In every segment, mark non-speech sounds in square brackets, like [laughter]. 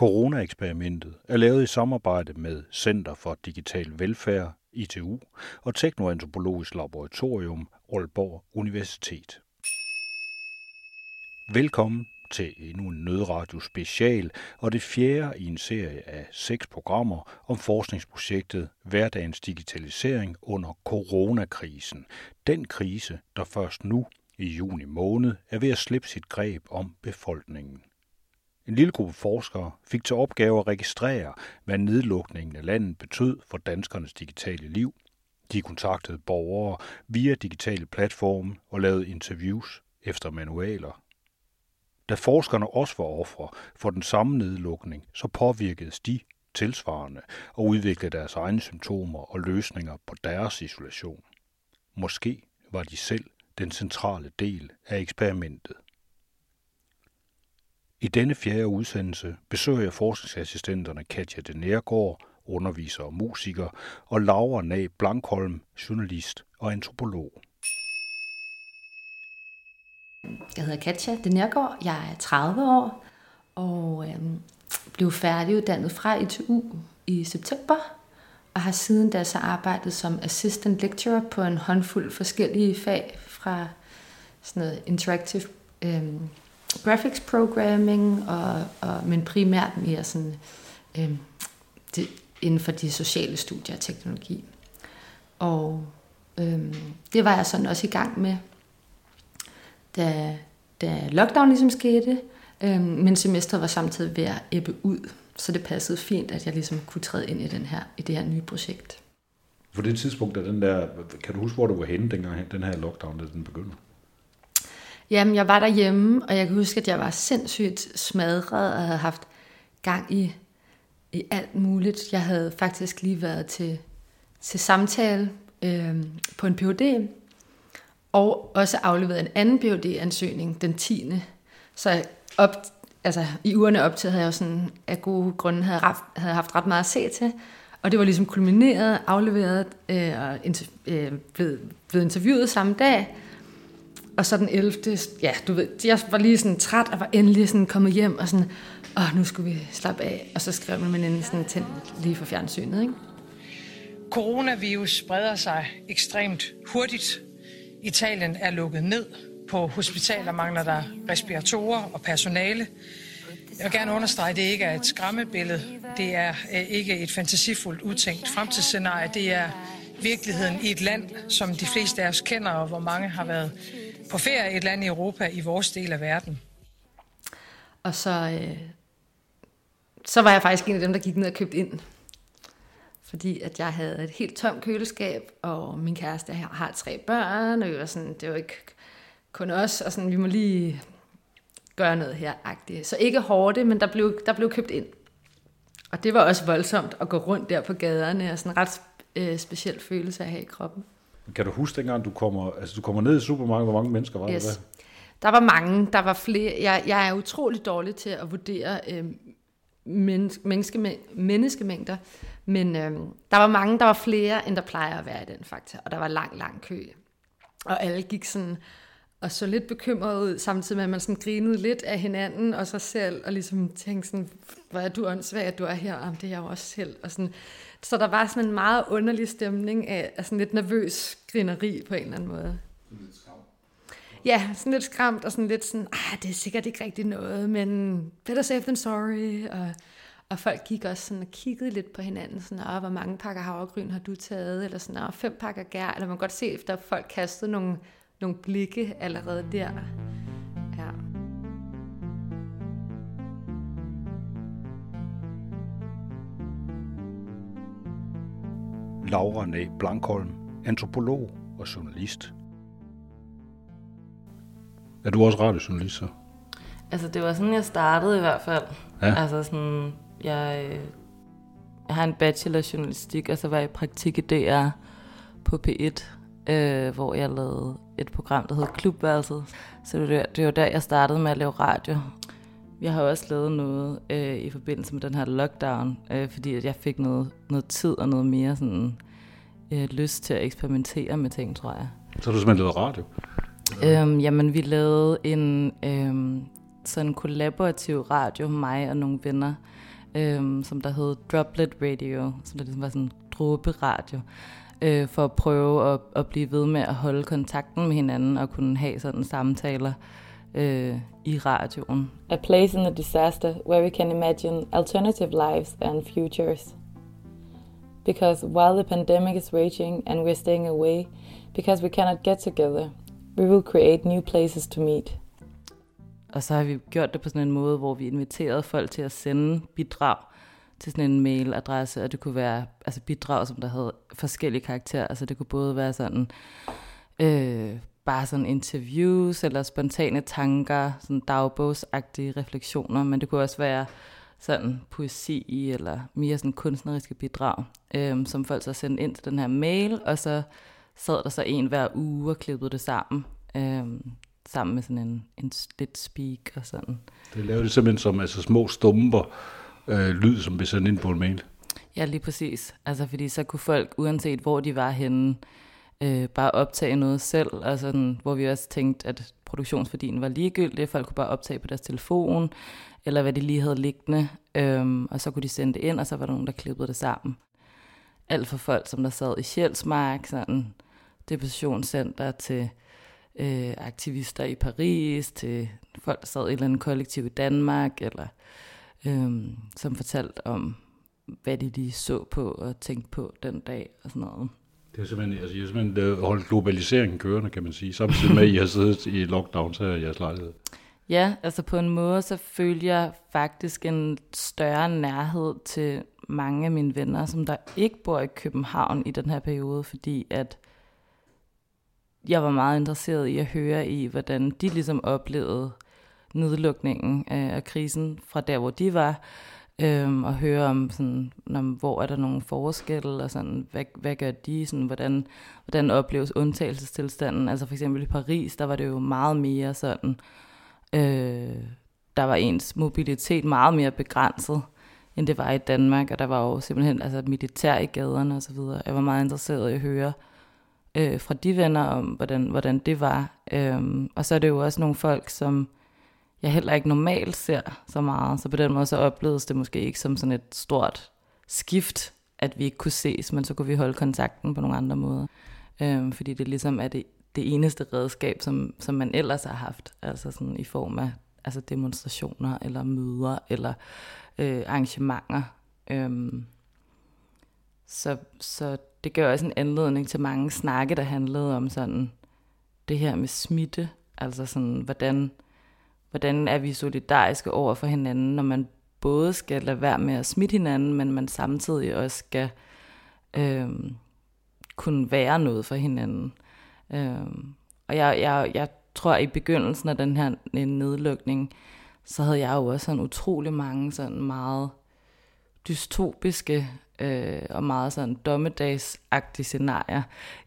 Corona-eksperimentet er lavet i samarbejde med Center for Digital Velfærd, ITU, og Teknoantropologisk Laboratorium, Aalborg Universitet. Velkommen til endnu en nødradio special, og det fjerde i en serie af seks programmer om forskningsprojektet Hverdagens Digitalisering under coronakrisen. Den krise, der først nu i juni måned er ved at slippe sit greb om befolkningen. En lille gruppe forskere fik til opgave at registrere, hvad nedlukningen af landet betød for danskernes digitale liv. De kontaktede borgere via digitale platforme og lavede interviews efter manualer. Da forskerne også var ofre for den samme nedlukning, så påvirkedes de tilsvarende og udviklede deres egne symptomer og løsninger på deres isolation. Måske var de selv den centrale del af eksperimentet. I denne fjerde udsendelse besøger jeg forskningsassistenterne Katja Denergaard, underviser og musiker, og Laura Nag Blankholm, journalist og antropolog. Jeg hedder Katja Denergaard, jeg er 30 år og øhm, blev færdiguddannet fra ITU i september, og har siden da så arbejdet som assistant lecturer på en håndfuld forskellige fag fra sådan noget interactive øhm, graphics programming, og, og, men primært mere sådan, øh, det, inden for de sociale studier og teknologi. Og øh, det var jeg sådan også i gang med, da, da lockdown ligesom skete, øh, men semesteret var samtidig ved at ebbe ud, så det passede fint, at jeg ligesom kunne træde ind i, den her, i det her nye projekt. For det tidspunkt, er den der, kan du huske, hvor du var henne dengang, den her lockdown, da den begyndte? Jamen, jeg var derhjemme, og jeg kan huske, at jeg var sindssygt smadret og havde haft gang i, i alt muligt. Jeg havde faktisk lige været til, til samtale øh, på en PhD, og også afleveret en anden PhD-ansøgning den 10. Så op, altså, i ugerne op til havde jeg sådan af gode grunde havde, haft, havde haft ret meget at se til. Og det var ligesom kulmineret, afleveret øh, og inter, øh, blevet, blevet interviewet samme dag. Og så den 11. Ja, du ved, jeg var lige sådan træt og var endelig sådan kommet hjem og sådan, åh, nu skulle vi slappe af. Og så skrev man endelig sådan tænd lige for fjernsynet, ikke? Coronavirus spreder sig ekstremt hurtigt. Italien er lukket ned. På hospitaler mangler der respiratorer og personale. Jeg vil gerne understrege, at det ikke er et skræmmebillede. Det er øh, ikke et fantasifuldt udtænkt fremtidsscenarie. Det er virkeligheden i et land, som de fleste af os kender, og hvor mange har været på ferie et land i Europa, i vores del af verden. Og så, øh, så var jeg faktisk en af dem, der gik ned og købte ind. Fordi at jeg havde et helt tomt køleskab, og min kæreste har, tre børn, og vi var sådan, det var ikke kun os, og sådan, vi må lige gøre noget her. -agtigt. Så ikke hårdt, men der blev, der blev købt ind. Og det var også voldsomt at gå rundt der på gaderne, og sådan en ret øh, speciel følelse at have i kroppen. Kan du huske dengang, du kommer, altså du kommer ned i supermarkedet, hvor mange mennesker var yes. der? Der var mange, der var flere. Jeg, jeg er utrolig dårlig til at vurdere øh, menneske, menneske, menneskemængder, men øh, der var mange, der var flere, end der plejer at være i den fakta, og der var lang, lang kø. Og alle gik sådan og så lidt bekymret ud, samtidig med, at man sådan grinede lidt af hinanden og sig selv, og ligesom tænkte sådan, hvor er du åndssvag, at du er her, og det er jeg jo også selv. Og sådan, så der var sådan en meget underlig stemning af, af sådan lidt nervøs grineri på en eller anden måde. Ja, sådan lidt skræmt og sådan lidt sådan, ah, det er sikkert ikke rigtig noget, men better safe than sorry. Og, og folk gik også sådan og kiggede lidt på hinanden, sådan, ah, hvor mange pakker havregryn har du taget, eller sådan, ah, fem pakker gær, eller man kan godt se, efter folk kastede nogle, nogle blikke allerede der. Ja. Laura Næ Blankholm, antropolog og journalist. Er du også radiojournalist så? Altså, det var sådan, jeg startede i hvert fald. Ja. Altså sådan, jeg, jeg har en bachelor i journalistik, og så var jeg i praktik i DR på P1, øh, hvor jeg lavede et program, der hed Klubværelset. Så det var, det var der, jeg startede med at lave radio. Jeg har også lavet noget øh, i forbindelse med den her lockdown, øh, fordi at jeg fik noget, noget tid og noget mere sådan, øh, lyst til at eksperimentere med ting, tror jeg. Så har du simpelthen lavet radio? Øhm, jamen, vi lavede en, øhm, sådan kollaborativ radio, mig og nogle venner, øhm, som der hed Droplet Radio, som der ligesom var sådan en dråberadio, øh, for at prøve at, at blive ved med at holde kontakten med hinanden og kunne have sådan samtaler øh, i radioen. A place in a disaster where we can imagine alternative lives and futures. Because while the pandemic is raging and we're staying away, because we cannot get together, we will create new places to meet. Og så har vi gjort det på sådan en måde, hvor vi inviterede folk til at sende bidrag til sådan en mailadresse, og det kunne være altså bidrag, som der havde forskellige karakterer. Altså det kunne både være sådan øh, bare sådan interviews eller spontane tanker, sådan dagbogsagtige refleksioner, men det kunne også være sådan poesi eller mere sådan kunstneriske bidrag, øh, som folk så sendte ind til den her mail, og så sad der så en hver uge og klippede det sammen. Øh, sammen med sådan en, en lidt speak og sådan. Det lavede det simpelthen som altså små stumper, øh, lyd, som blev sendt ind på en mail. Ja, lige præcis. Altså, fordi så kunne folk, uanset hvor de var henne, øh, bare optage noget selv, og sådan, hvor vi også tænkte, at produktionsværdien var ligegyldig. Folk kunne bare optage på deres telefon, eller hvad de lige havde liggende, øhm, og så kunne de sende det ind, og så var der nogen, der klippede det sammen. Alt for folk, som der sad i Sjælsmark, sådan depressionscenter til øh, aktivister i Paris, til folk, der sad i et eller andet kollektiv i Danmark, eller øh, som fortalte om, hvad de lige så på og tænkte på den dag og sådan noget. Det er simpelthen, altså, jeg har simpelthen øh, holdt globaliseringen kørende, kan man sige, samtidig med, at I har siddet i lockdown her i jeres lejlighed. Ja, altså på en måde, så følger jeg faktisk en større nærhed til mange af mine venner, som der ikke bor i København i den her periode, fordi at jeg var meget interesseret i at høre i, hvordan de ligesom oplevede nedlukningen af, af krisen fra der, hvor de var, øhm, og høre om, sådan, om, hvor er der nogle forskelle, og sådan, hvad, hvad gør de, sådan, hvordan, hvordan opleves undtagelsestilstanden. Altså for eksempel i Paris, der var det jo meget mere sådan, øh, der var ens mobilitet meget mere begrænset, end det var i Danmark, og der var jo simpelthen altså, militær i gaderne og så videre. Jeg var meget interesseret i at høre, øh, fra de venner om, hvordan, hvordan det var. Øhm, og så er det jo også nogle folk, som jeg heller ikke normalt ser så meget. Så på den måde så opleves det måske ikke som sådan et stort skift, at vi ikke kunne ses, men så kunne vi holde kontakten på nogle andre måder. Øhm, fordi det ligesom er det, det eneste redskab, som, som man ellers har haft, altså sådan i form af altså demonstrationer, eller møder, eller øh, arrangementer. Øhm, så, så det gør også en anledning til mange snakke, der handlede om sådan det her med smitte. Altså sådan, hvordan, hvordan er vi solidariske over for hinanden, når man både skal lade være med at smitte hinanden, men man samtidig også skal øh, kunne være noget for hinanden. Øh, og jeg, jeg, jeg tror, at i begyndelsen af den her øh, nedlukning, så havde jeg jo også sådan utrolig mange sådan meget dystopiske øh, og meget sådan dommedagsagtige scenarier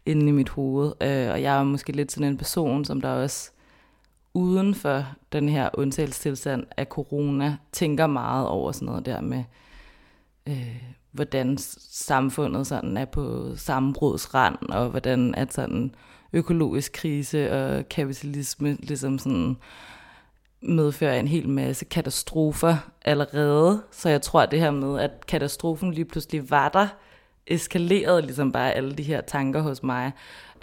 inde i mit hoved. Øh, og jeg er måske lidt sådan en person, som der også uden for den her undtagelsestilstand af corona, tænker meget over sådan noget der med, øh, hvordan samfundet sådan er på sammenbrudsrand, og hvordan at sådan økologisk krise og kapitalisme ligesom sådan medfører en hel masse katastrofer allerede. Så jeg tror, at det her med, at katastrofen lige pludselig var der, eskalerede ligesom bare alle de her tanker hos mig.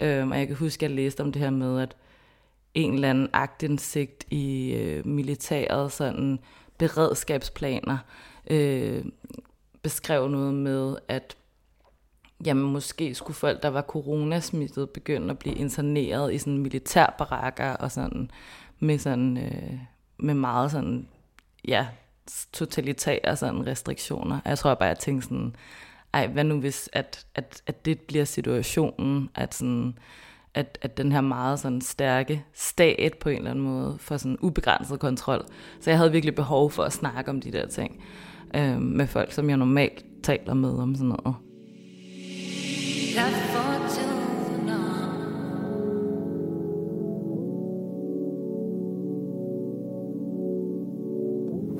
Øhm, og jeg kan huske, at jeg læste om det her med, at en eller anden agtindsigt i øh, militæret, sådan beredskabsplaner, øh, beskrev noget med, at jamen måske skulle folk, der var coronasmittet, begynde at blive interneret i sådan militærbarakker og sådan med sådan øh, med meget sådan, ja, totalitære sådan restriktioner. Jeg tror bare, jeg tænkte sådan, ej, hvad nu hvis, at, at, at det bliver situationen, at sådan, at, at den her meget sådan stærke stat på en eller anden måde får sådan ubegrænset kontrol. Så jeg havde virkelig behov for at snakke om de der ting øh, med folk, som jeg normalt taler med om sådan noget.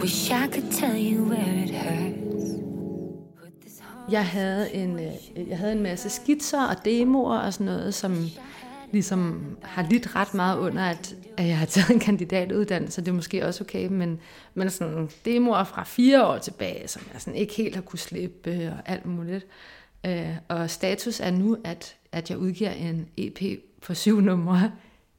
Wish I could tell you where it hurts. Jeg havde en, øh, jeg havde en masse skitser og demoer og sådan noget, som ligesom har lidt ret meget under, at, at jeg har taget en kandidatuddannelse, det er måske også okay, men, men sådan demoer fra fire år tilbage, som jeg sådan ikke helt har kunne slippe og alt muligt. Øh, og status er nu, at, at jeg udgiver en EP på syv numre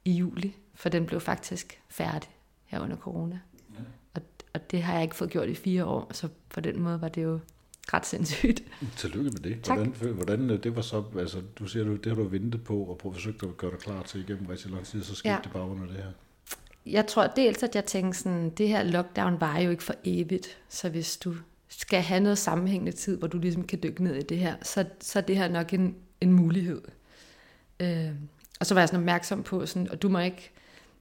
i juli, for den blev faktisk færdig her under corona. Ja. Og, og det har jeg ikke fået gjort i fire år, så på den måde var det jo ret sindssygt. [laughs] Tillykke med det. Tak. Hvordan, hvordan øh, det var så, altså du siger, det har du ventet på og forsøgt at gøre dig klar til igennem rigtig lang tid, så skete ja. det bare under det her. Jeg tror dels, at jeg tænkte sådan, det her lockdown var jo ikke for evigt, så hvis du skal have noget sammenhængende tid, hvor du ligesom kan dykke ned i det her, så, så er det her nok en, en mulighed. Øh, og så var jeg sådan opmærksom på, sådan, og du må ikke,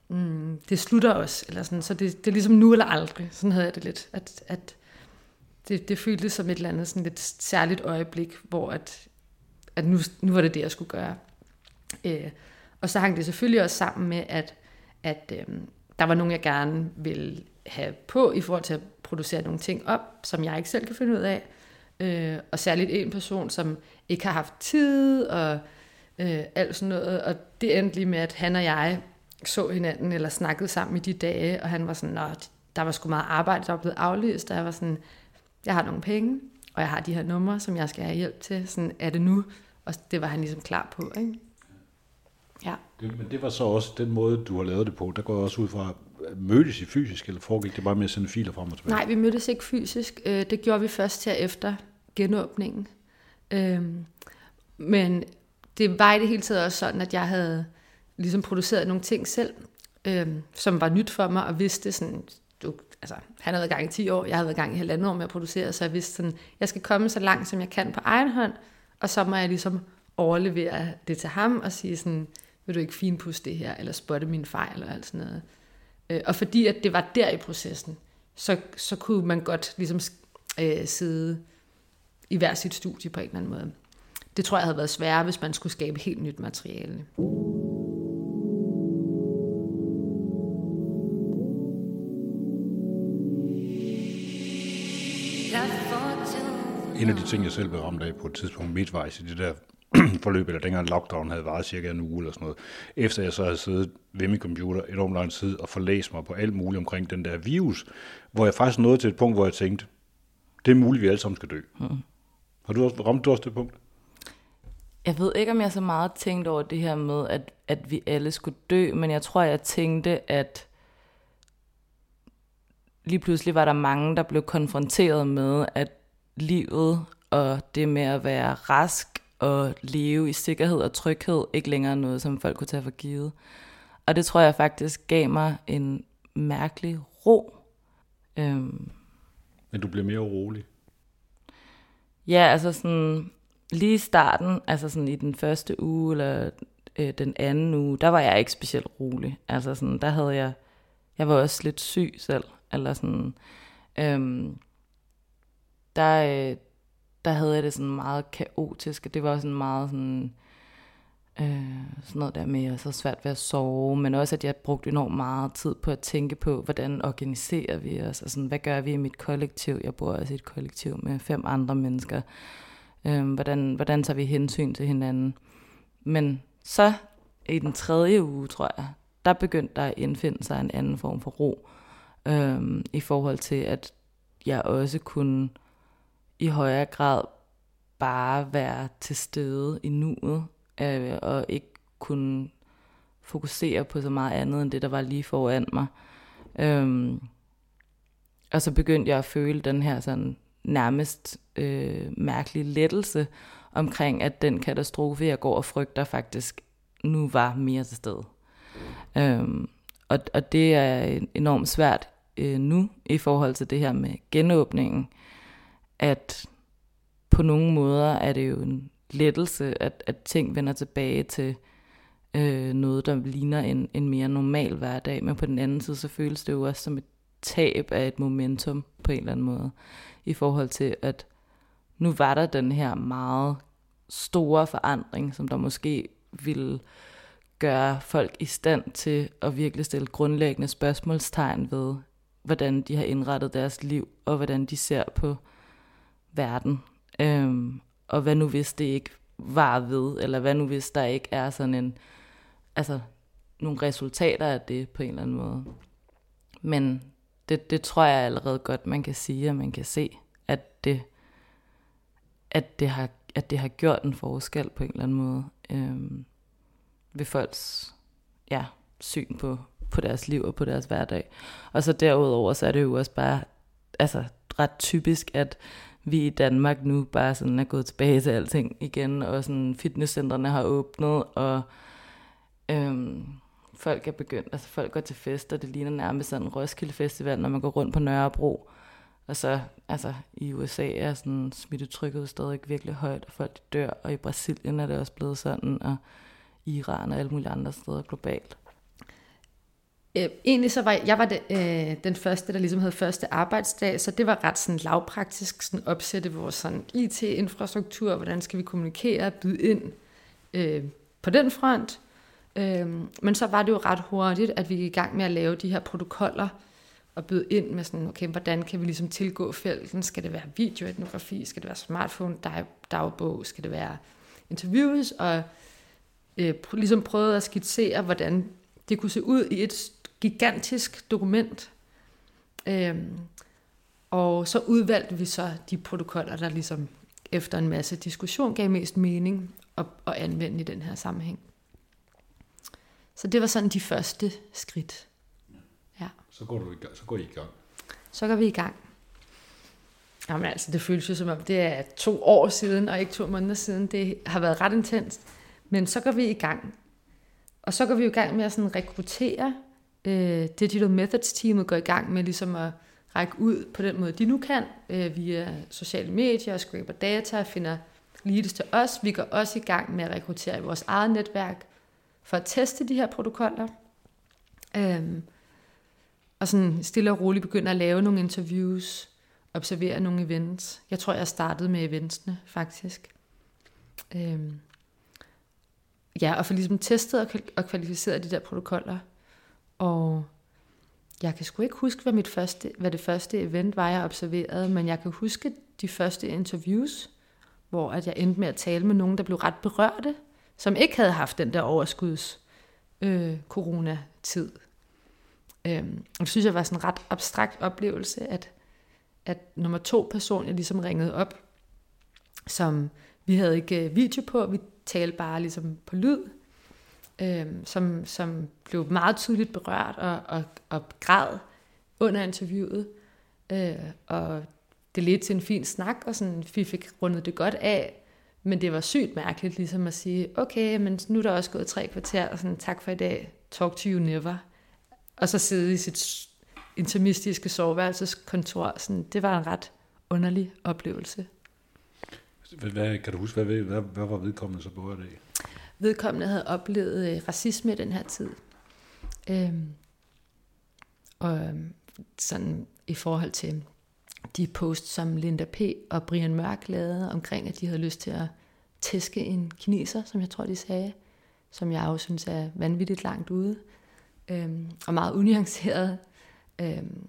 mm, det slutter også, eller sådan, så det, det er ligesom nu eller aldrig, sådan havde jeg det lidt, at, at det, det føltes som et eller andet sådan lidt særligt øjeblik, hvor at, at nu, nu var det det, jeg skulle gøre. Øh, og så hang det selvfølgelig også sammen med, at, at øh, der var nogen, jeg gerne ville have på i forhold til at producere nogle ting op, som jeg ikke selv kan finde ud af. Øh, og særligt en person, som ikke har haft tid og øh, alt sådan noget. Og det endte lige med, at han og jeg så hinanden eller snakkede sammen i de dage, og han var sådan, at der var sgu meget arbejde, der var blevet aflyst, og jeg var sådan, jeg har nogle penge, og jeg har de her numre, som jeg skal have hjælp til. Sådan er det nu. Og det var han ligesom klar på. Ikke? Ja. Det, men det var så også den måde, du har lavet det på. Der går jeg også ud fra, mødtes I fysisk, eller foregik det bare med at sende filer frem og tilbage? Nej, vi mødtes ikke fysisk. Øh, det gjorde vi først her efter genåbningen. Øhm, men det var i det hele taget også sådan, at jeg havde ligesom produceret nogle ting selv, øhm, som var nyt for mig, og vidste sådan, du, altså, han havde været i gang i 10 år, jeg havde været i gang i halvandet år med at producere, så jeg vidste sådan, jeg skal komme så langt, som jeg kan på egen hånd, og så må jeg ligesom overlevere det til ham og sige sådan, vil du ikke finpuste det her, eller spotte min fejl og alt sådan noget. Øh, og fordi at det var der i processen, så, så kunne man godt ligesom øh, sidde i hver sit studie på en eller anden måde. Det tror jeg havde været sværere, hvis man skulle skabe helt nyt materiale. En af de ting, jeg selv blev ramt af på et tidspunkt midtvejs i det der [clears throat] forløb, eller dengang lockdown havde varet cirka en uge eller sådan noget, efter jeg så havde siddet ved min computer enormt lang tid og forlæst mig på alt muligt omkring den der virus, hvor jeg faktisk nåede til et punkt, hvor jeg tænkte, det er muligt, vi alle sammen skal dø. Mm. Har du også, ramt du også det punkt? Jeg ved ikke, om jeg så meget tænkte over det her med, at, at vi alle skulle dø, men jeg tror, jeg tænkte, at lige pludselig var der mange, der blev konfronteret med, at livet og det med at være rask og leve i sikkerhed og tryghed ikke længere noget, som folk kunne tage for givet. Og det tror jeg faktisk gav mig en mærkelig ro. Øhm. Men du blev mere urolig? Ja, altså sådan lige i starten, altså sådan i den første uge eller øh, den anden uge, der var jeg ikke specielt rolig. Altså sådan, der havde jeg, jeg var også lidt syg selv, eller sådan, øhm, der, øh, der havde jeg det sådan meget kaotisk, og det var sådan meget sådan, øh, sådan noget der med, at så svært ved at sove, men også at jeg brugte enormt meget tid på at tænke på, hvordan organiserer vi os, og sådan, hvad gør vi i mit kollektiv? Jeg bor også i et kollektiv med fem andre mennesker. Øh, hvordan, hvordan tager vi hensyn til hinanden? Men så i den tredje uge, tror jeg, der begyndte der at indfinde sig en anden form for ro, øh, i forhold til, at jeg også kunne i højere grad bare være til stede i nuet, øh, og ikke kunne fokusere på så meget andet end det, der var lige foran mig. Øhm, og så begyndte jeg at føle den her sådan nærmest øh, mærkelige lettelse omkring, at den katastrofe, jeg går og frygter, faktisk nu var mere til stede. Øhm, og, og det er enormt svært øh, nu i forhold til det her med genåbningen at på nogle måder er det jo en lettelse, at, at ting vender tilbage til øh, noget, der ligner en, en mere normal hverdag. Men på den anden side, så føles det jo også som et tab af et momentum på en eller anden måde. I forhold til, at nu var der den her meget store forandring, som der måske ville gøre folk i stand til at virkelig stille grundlæggende spørgsmålstegn ved, hvordan de har indrettet deres liv, og hvordan de ser på verden. Øhm, og hvad nu hvis det ikke var ved, eller hvad nu hvis der ikke er sådan en altså, nogle resultater af det på en eller anden måde. Men det, det tror jeg allerede godt, man kan sige, og man kan se, at det, at det, har, at det har gjort en forskel på en eller anden måde øhm, ved folks ja, syn på, på deres liv og på deres hverdag. Og så derudover, så er det jo også bare altså, ret typisk, at vi i Danmark nu bare sådan er gået tilbage til alting igen, og sådan fitnesscentrene har åbnet, og øhm, folk er begyndt, altså folk går til fester, det ligner nærmest sådan en Roskilde Festival, når man går rundt på Nørrebro. Og så, altså, i USA er sådan smittetrykket stadig virkelig højt, og folk dør, og i Brasilien er det også blevet sådan, og Iran og alle mulige andre steder globalt. Øh, egentlig så var jeg, jeg var det, øh, den første, der ligesom havde første arbejdsdag, så det var ret sådan lavpraktisk sådan opsætte vores sådan IT-infrastruktur, hvordan skal vi kommunikere, byde ind øh, på den front. Øh, men så var det jo ret hurtigt, at vi gik i gang med at lave de her protokoller, og byde ind med sådan, okay, hvordan kan vi ligesom tilgå felten? Skal det være videoetnografi? Skal det være smartphone, dag, dagbog? Skal det være interviews? Og øh, ligesom prøvede at skitsere, hvordan det kunne se ud i et gigantisk dokument. Øhm, og så udvalgte vi så de protokoller, der ligesom efter en masse diskussion gav mest mening at, at anvende i den her sammenhæng. Så det var sådan de første skridt. Ja. Så går, du i gang, så går I i gang. Så går vi i gang. Jamen altså, det føles jo som om, det er to år siden, og ikke to måneder siden. Det har været ret intenst. Men så går vi i gang. Og så går vi i gang med at sådan rekruttere øh, Digital Methods teamet går i gang med ligesom at række ud på den måde, de nu kan, øh, via sociale medier, scraper data, finder leads til os. Vi går også i gang med at rekruttere i vores eget netværk for at teste de her protokoller. Øhm, og sådan stille og roligt begynder at lave nogle interviews, observere nogle events. Jeg tror, jeg startede med eventsene, faktisk. Øhm, ja, og få ligesom testet og kvalificeret de der protokoller. Og jeg kan sgu ikke huske, hvad, mit første, hvad det første event var, jeg observerede, men jeg kan huske de første interviews, hvor at jeg endte med at tale med nogen, der blev ret berørte, som ikke havde haft den der overskuds øh, coronatid. Øhm, og det synes jeg var sådan en ret abstrakt oplevelse, at, at nummer to person, jeg ligesom ringede op, som vi havde ikke øh, video på, vi talte bare ligesom på lyd, øh, som, som blev meget tydeligt berørt og, og, og græd under interviewet. Øh, og det ledte til en fin snak, og sådan, vi fik rundet det godt af. Men det var sygt mærkeligt ligesom at sige, okay, men nu er der også gået tre kvarter, og sådan, tak for i dag, talk to you never. Og så sidde i sit intimistiske soveværelseskontor. Sådan, det var en ret underlig oplevelse. Hvad, kan du huske, hvad, hvad, hvad var vedkommende så på det? Vedkommende havde oplevet øh, racisme i den her tid. Øhm, og øhm, sådan i forhold til de posts, som Linda P. og Brian Mørk lavede omkring, at de havde lyst til at tæske en kineser, som jeg tror, de sagde, som jeg også synes er vanvittigt langt ude, øhm, og meget unuanceret. Øhm,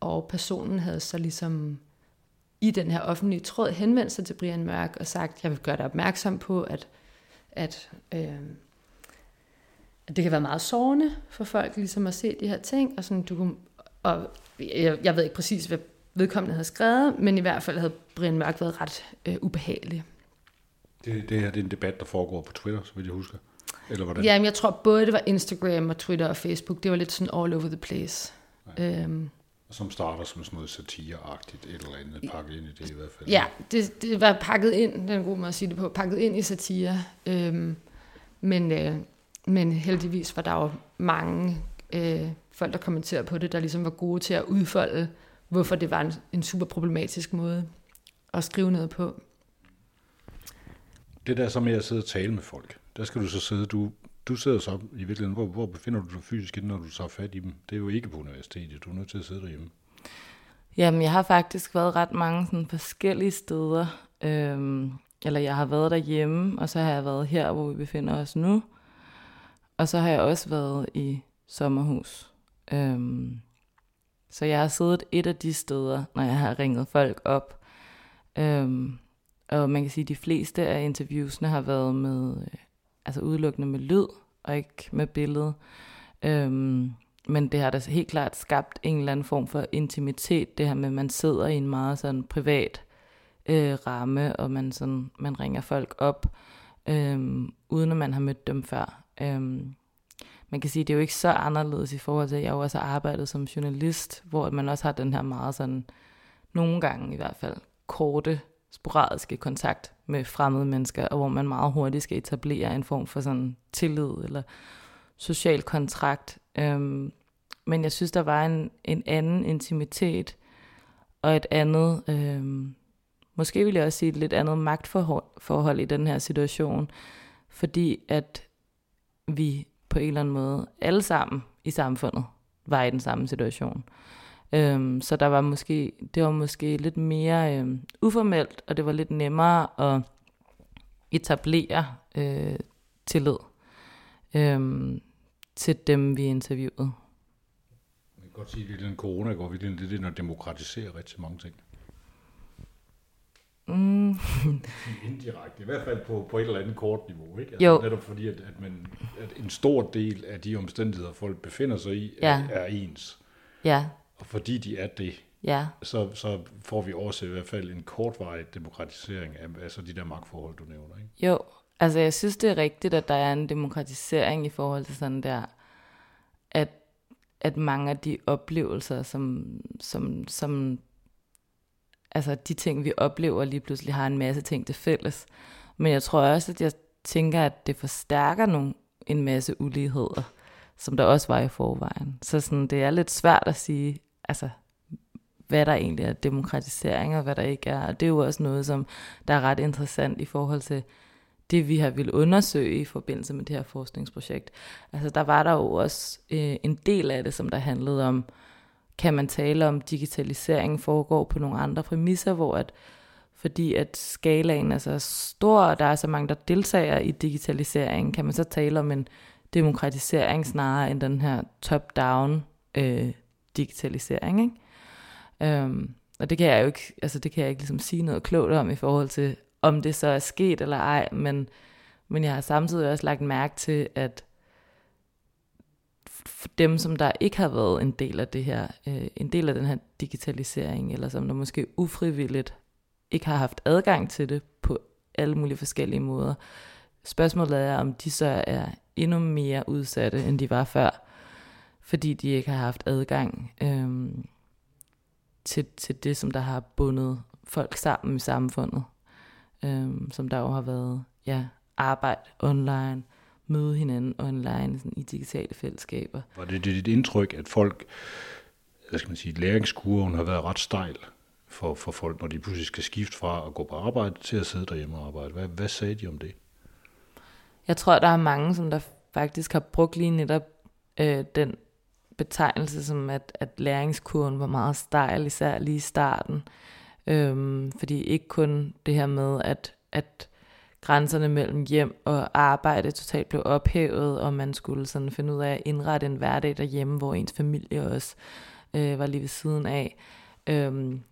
og personen havde så ligesom i den her offentlige tråd henvendt sig til Brian Mørk og sagt, jeg vil gøre dig opmærksom på, at at, øh, at det kan være meget sårende for folk ligesom at se de her ting, og, sådan, du, og jeg, jeg ved ikke præcis, hvad vedkommende havde skrevet, men i hvert fald havde Brian Mørk været ret øh, ubehagelig. Det, det her det er en debat, der foregår på Twitter, så vil jeg huske. Eller hvordan? Jamen, jeg tror både det var Instagram og Twitter og Facebook. Det var lidt sådan all over the place. Ja. Øhm, som starter som sådan noget satireagtigt, et eller andet pakket ind i det i hvert fald. Ja, det, det var pakket ind, den er en god måde at sige det på, pakket ind i satire. Øhm, men, øh, men heldigvis var der jo mange øh, folk, der kommenterede på det, der ligesom var gode til at udfolde, hvorfor det var en, en super problematisk måde at skrive noget på. Det der så med at sidde og tale med folk, der skal du så sidde, du du sidder så i virkeligheden, hvor, hvor befinder du dig fysisk, når du tager fat i dem? Det er jo ikke på universitetet, du er nødt til at sidde derhjemme. Jamen, jeg har faktisk været ret mange sådan, forskellige steder. Øhm, eller jeg har været derhjemme, og så har jeg været her, hvor vi befinder os nu. Og så har jeg også været i sommerhus. Øhm, så jeg har siddet et af de steder, når jeg har ringet folk op. Øhm, og man kan sige, at de fleste af interviewsene har været med øh, altså udelukkende med lyd. og ikke med billede. Øhm, men det har da helt klart skabt en eller anden form for intimitet, det her med, at man sidder i en meget sådan privat øh, ramme, og man, sådan, man ringer folk op, øh, uden at man har mødt dem før. Øh, man kan sige, at det er jo ikke så anderledes i forhold til, at jeg jo også har arbejdet som journalist, hvor man også har den her meget sådan, nogle gange i hvert fald, korte, sporadiske kontakt med fremmede mennesker, og hvor man meget hurtigt skal etablere en form for sådan tillid eller social kontrakt. Øhm, men jeg synes, der var en, en anden intimitet og et andet, øhm, måske vil jeg også sige et lidt andet magtforhold forhold i den her situation, fordi at vi på en eller anden måde alle sammen i samfundet var i den samme situation. Øhm, så der var måske, det var måske lidt mere øhm, uformelt, og det var lidt nemmere at etablere øh, tillid øhm, til dem, vi interviewede. Man kan godt sige, at den corona går virkelig det, det, at demokratisere rigtig mange ting. Mm. [laughs] Indirekte, i hvert fald på, på et eller andet kort niveau. Ikke? Altså, jo. Netop fordi, at, at, man, at en stor del af de omstændigheder, folk befinder sig i, ja. er, er ens. Ja. Og fordi de er det, ja. så, så får vi også i hvert fald en kortvarig demokratisering af altså de der magtforhold, du nævner. Ikke? Jo, altså jeg synes, det er rigtigt, at der er en demokratisering i forhold til sådan der, at, at mange af de oplevelser, som, som, som altså de ting, vi oplever lige pludselig, har en masse ting til fælles. Men jeg tror også, at jeg tænker, at det forstærker nogle, en masse uligheder, som der også var i forvejen. Så sådan, det er lidt svært at sige, altså, hvad der egentlig er demokratisering, og hvad der ikke er. Og det er jo også noget, som der er ret interessant i forhold til det, vi har ville undersøge i forbindelse med det her forskningsprojekt. Altså, der var der jo også øh, en del af det, som der handlede om, kan man tale om, digitalisering foregår på nogle andre præmisser, hvor at fordi at skalaen er så stor, og der er så mange, der deltager i digitalisering, kan man så tale om en demokratisering snarere end den her top-down øh, digitalisering. Ikke? Øhm, og det kan jeg jo ikke, altså det kan jeg ikke ligesom sige noget klogt om i forhold til, om det så er sket eller ej, men, men jeg har samtidig også lagt mærke til, at for dem, som der ikke har været en del af det her, øh, en del af den her digitalisering, eller som der måske ufrivilligt ikke har haft adgang til det på alle mulige forskellige måder. Spørgsmålet er, om de så er endnu mere udsatte, end de var før, fordi de ikke har haft adgang øh, til, til det, som der har bundet folk sammen i samfundet. Øh, som der jo har været ja, arbejde online, møde hinanden online sådan, i digitale fællesskaber. Var det, det dit indtryk, at folk, hvad skal man sige, læringskurven har været ret stejl for, for folk, når de pludselig skal skifte fra at gå på arbejde til at sidde derhjemme og arbejde? Hvad, hvad sagde de om det? Jeg tror, der er mange, som der faktisk har brugt lige netop øh, den betegnelse, som at, at læringskurven var meget stejl, især lige i starten. Øhm, fordi ikke kun det her med, at, at grænserne mellem hjem og arbejde totalt blev ophævet, og man skulle sådan finde ud af at indrette en hverdag derhjemme, hvor ens familie også øh, var lige ved siden af. Øhm,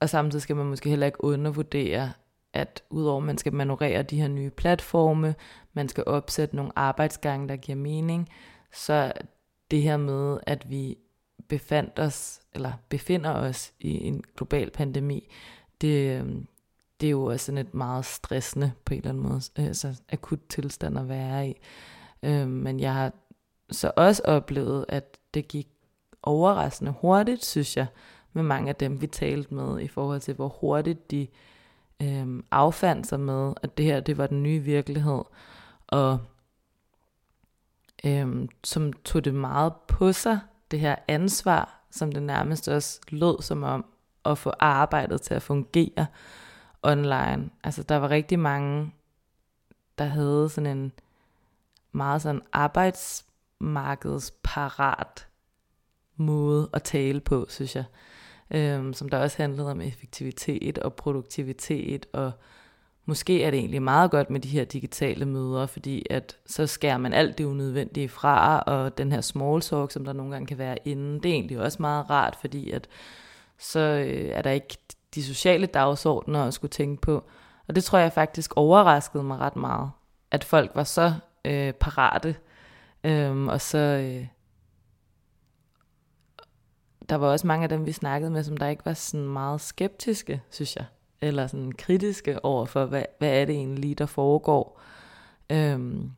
og samtidig skal man måske heller ikke undervurdere, at udover at man skal manøvrere de her nye platforme, man skal opsætte nogle arbejdsgange, der giver mening, så det her med, at vi befandt os, eller befinder os i en global pandemi, det, øhm, det er jo også sådan et meget stressende på en eller anden måde, øh, altså akut tilstand at være i. Øhm, men jeg har så også oplevet, at det gik overraskende hurtigt, synes jeg, med mange af dem, vi talte med, i forhold til, hvor hurtigt de øh, Øhm, affandt sig med, at det her, det var den nye virkelighed, og øh, som tog det meget på sig, det her ansvar, som det nærmest også lød som om, at få arbejdet til at fungere, online. Altså der var rigtig mange, der havde sådan en meget sådan arbejdsmarkedsparat måde at tale på, synes jeg. Øhm, som der også handlede om effektivitet og produktivitet, og måske er det egentlig meget godt med de her digitale møder, fordi at så skærer man alt det unødvendige fra, og den her small talk, som der nogle gange kan være inden, det er egentlig også meget rart, fordi at så øh, er der ikke de sociale dagsordner at skulle tænke på. Og det tror jeg faktisk overraskede mig ret meget, at folk var så øh, parate. Øhm, og så... Øh, der var også mange af dem, vi snakkede med, som der ikke var sådan meget skeptiske, synes jeg. Eller sådan kritiske over for, hvad, hvad er det egentlig, der foregår. Øhm,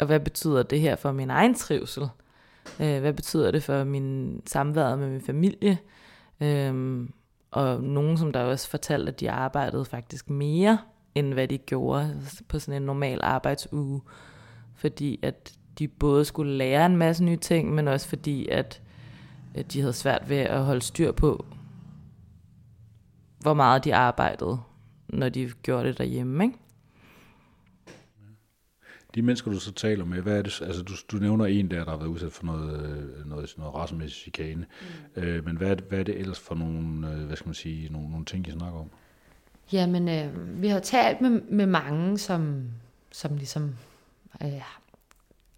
og hvad betyder det her for min egen trivsel? Øh, hvad betyder det for min samvær med min familie? Øhm, og nogen, som der også fortalte, at de arbejdede faktisk mere, end hvad de gjorde på sådan en normal arbejdsuge. Fordi at de både skulle lære en masse nye ting, men også fordi, at, at de havde svært ved at holde styr på, hvor meget de arbejdede, når de gjorde det derhjemme. Ikke? De mennesker, du så taler med, hvad er det, altså du, du nævner en der, der har været udsat for noget, øh, noget, noget racemæssig chikane, mm. øh, men hvad er, det, hvad er det ellers for nogle, øh, hvad skal man sige, nogle, nogle ting, I snakker om? Jamen, øh, vi har talt med, med mange, som, som ligesom øh,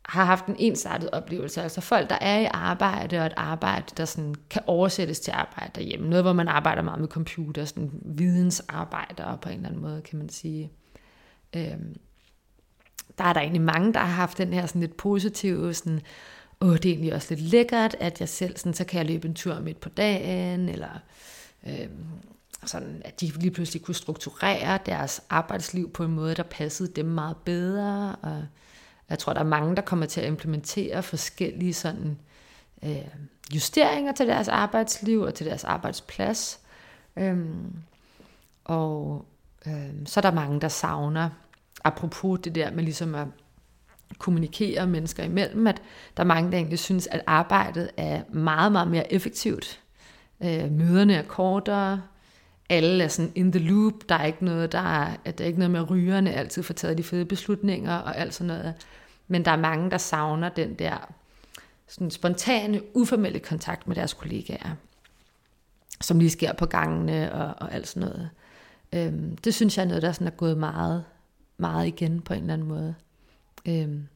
har haft en ensartet oplevelse. Altså folk, der er i arbejde, og et arbejde, der sådan kan oversættes til arbejde derhjemme. Noget, hvor man arbejder meget med computer, sådan vidensarbejder på en eller anden måde, kan man sige. Øhm, der er der egentlig mange, der har haft den her sådan lidt positive, sådan, åh, det er egentlig også lidt lækkert, at jeg selv, sådan, så kan jeg løbe en tur midt på dagen, eller øhm, sådan, at de lige pludselig kunne strukturere deres arbejdsliv på en måde, der passede dem meget bedre, og jeg tror, der er mange, der kommer til at implementere forskellige sådan, øh, justeringer til deres arbejdsliv og til deres arbejdsplads. Øhm, og øh, så er der mange, der savner apropos det der med ligesom at kommunikere mennesker imellem, at der er mange, der egentlig synes, at arbejdet er meget, meget mere effektivt. Øh, møderne er kortere, alle er sådan in the loop, der er ikke noget, der er, at der er ikke noget med at rygerne altid får taget de fede beslutninger og alt sådan noget. Men der er mange, der savner den der sådan spontane, uformelle kontakt med deres kollegaer, som lige sker på gangene og, og alt sådan noget. Øhm, det synes jeg er noget, der sådan er gået meget meget igen på en eller anden måde. Øhm,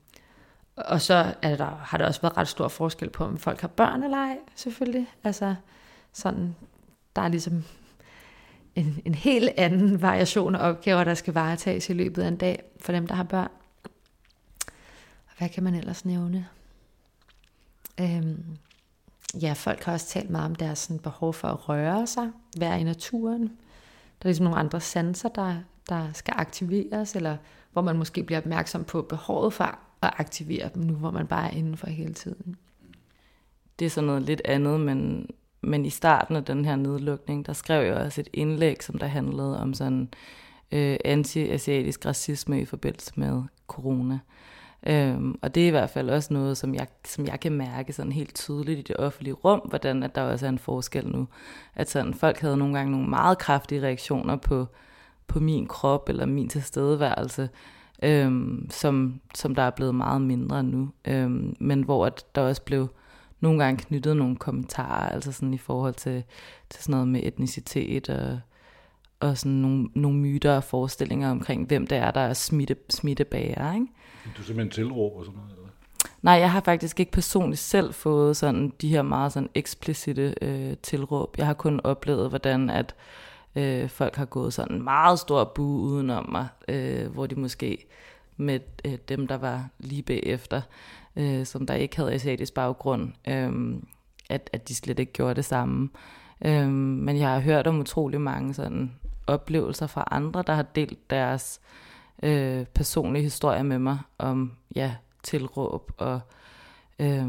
og så er der, har der også været ret stor forskel på, om folk har børn eller ej, selvfølgelig. Altså sådan, der er ligesom en, en helt anden variation af opgaver, der skal varetages i løbet af en dag for dem, der har børn. Og hvad kan man ellers nævne? Øhm, ja, folk har også talt meget om deres sådan, behov for at røre sig, være i naturen. Der er ligesom nogle andre sanser, der, der skal aktiveres, eller hvor man måske bliver opmærksom på behovet for at aktivere dem nu, hvor man bare er indenfor hele tiden. Det er sådan noget lidt andet, men, men i starten af den her nedlukning, der skrev jeg også et indlæg, som der handlede om sådan øh, anti-asiatisk racisme i forbindelse med corona. Øhm, og det er i hvert fald også noget, som jeg, som jeg kan mærke sådan helt tydeligt i det offentlige rum, hvordan at der også er en forskel nu. At sådan, folk havde nogle gange nogle meget kraftige reaktioner på, på min krop eller min tilstedeværelse, øhm, som, som der er blevet meget mindre nu. Øhm, men hvor at der også blev nogle gange knyttet nogle kommentarer, altså sådan i forhold til, til sådan noget med etnicitet og, og sådan nogle, nogle myter og forestillinger omkring, hvem det er, der er smitte, smittebærer. Ikke? Du simpelthen tilråb og sådan noget? Eller? Nej, jeg har faktisk ikke personligt selv fået sådan de her meget sådan eksplicite øh, tilråb. Jeg har kun oplevet, hvordan at Øh, folk har gået sådan en meget stor bu udenom mig, øh, hvor de måske med øh, dem, der var lige bagefter, øh, som der ikke havde asiatisk baggrund, øh, at, at de slet ikke gjorde det samme. Øh, men jeg har hørt om utrolig mange sådan oplevelser fra andre, der har delt deres øh, personlige historier med mig om ja, tilråb og øh,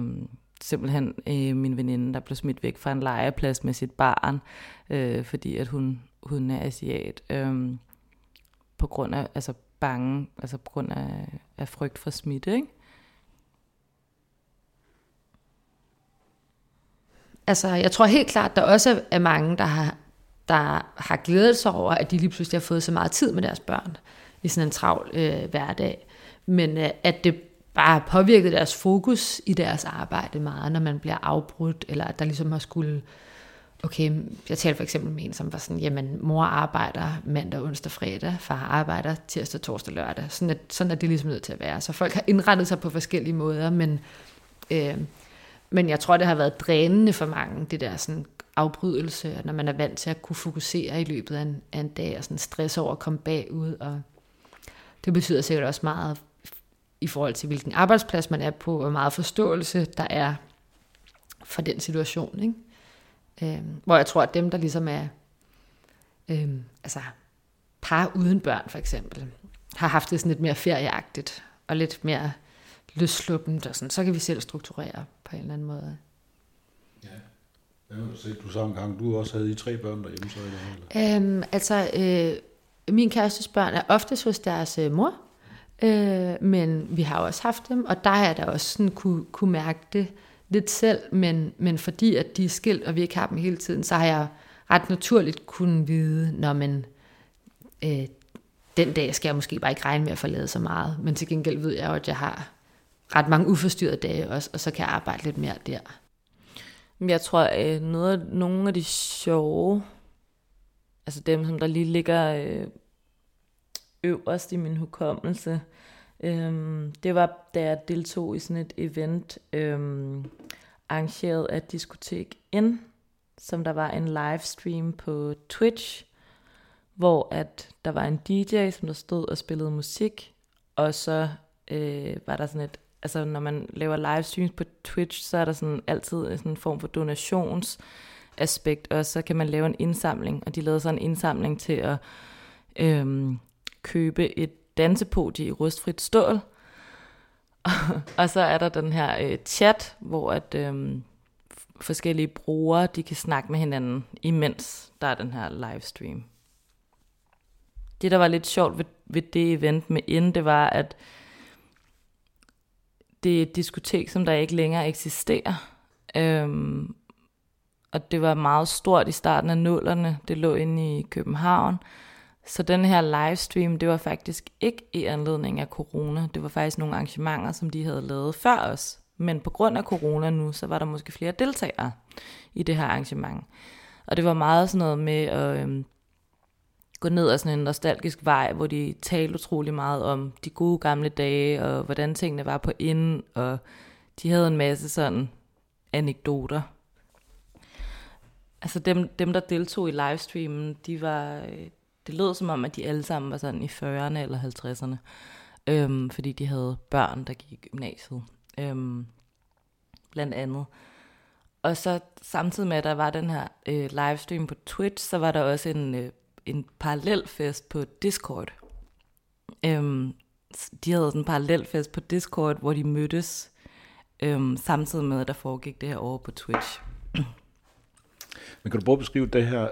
simpelthen øh, min veninde, der blev smidt væk fra en legeplads med sit barn, øh, fordi at hun hun er asiat, Øh, på grund af, altså bange, altså på grund af, af frygt for smitte, ikke? Altså, jeg tror helt klart, der også er mange, der har, der har glædet sig over, at de lige pludselig har fået så meget tid med deres børn i sådan en travl øh, hverdag. Men øh, at det bare har påvirket deres fokus i deres arbejde meget, når man bliver afbrudt, eller at der ligesom har skulle øh, okay, jeg talte for eksempel med en, som var sådan, jamen mor arbejder mandag, onsdag, fredag, far arbejder tirsdag, torsdag, lørdag. Sådan er, sådan er det ligesom nødt til at være. Så folk har indrettet sig på forskellige måder, men, øh, men jeg tror, det har været drænende for mange, det der sådan afbrydelse, når man er vant til at kunne fokusere i løbet af en, af en dag, og sådan stress over at komme bagud, og det betyder sikkert også meget i forhold til, hvilken arbejdsplads man er på, og meget forståelse der er for den situation. Ikke? Øh, hvor jeg tror, at dem, der ligesom er øh, altså par uden børn for eksempel, har haft det sådan lidt mere ferieagtigt, og lidt mere løssluppent, og sådan, så kan vi selv strukturere på en eller anden måde. Ja. Du sagde engang, du også havde i tre børn derhjemme, så eller? Øhm, altså, øh, min kærestes børn er oftest hos deres øh, mor, øh, men vi har også haft dem, og der er der også sådan kunne, kunne mærke det lidt selv, men, men fordi at de er skilt, og vi ikke har dem hele tiden, så har jeg ret naturligt kunnet vide, når man øh, den dag skal jeg måske bare ikke regne med at forlade så meget, men til gengæld ved jeg jo, at jeg har ret mange uforstyrrede dage også, og så kan jeg arbejde lidt mere der. Jeg tror, at øh, noget af, nogle af de sjove, altså dem, som der lige ligger øh, øverst i min hukommelse, øhm, det var, da jeg deltog i sådan et event, øhm, arrangeret af Diskotek N, som der var en livestream på Twitch, hvor at der var en DJ, som der stod og spillede musik, og så øh, var der sådan et, altså når man laver livestreams på Twitch, så er der sådan altid sådan en form for donationsaspekt, og så kan man lave en indsamling, og de lavede så en indsamling til at øh, købe et dansepodie i rustfrit stål, [laughs] og så er der den her øh, chat, hvor at øh, forskellige brugere, de kan snakke med hinanden, imens der er den her livestream. Det, der var lidt sjovt ved, ved det event med ind, det var, at det er et diskotek, som der ikke længere eksisterer. Øhm, og det var meget stort i starten af nullerne. Det lå inde i København. Så den her livestream, det var faktisk ikke i anledning af corona. Det var faktisk nogle arrangementer, som de havde lavet før os. Men på grund af corona nu, så var der måske flere deltagere i det her arrangement. Og det var meget sådan noget med at øhm, gå ned ad sådan en nostalgisk vej, hvor de talte utrolig meget om de gode gamle dage, og hvordan tingene var på inden, og de havde en masse sådan anekdoter. Altså dem, dem der deltog i livestreamen, de var, øh, det lød som om, at de alle sammen var sådan i 40'erne eller 50'erne, øhm, fordi de havde børn, der gik i gymnasiet, øhm, blandt andet. Og så samtidig med, at der var den her øh, livestream på Twitch, så var der også en øh, en parallelfest på Discord. Øhm, de havde sådan en parallelfest på Discord, hvor de mødtes øhm, samtidig med, at der foregik det her over på Twitch. Men kan du prøve at beskrive det her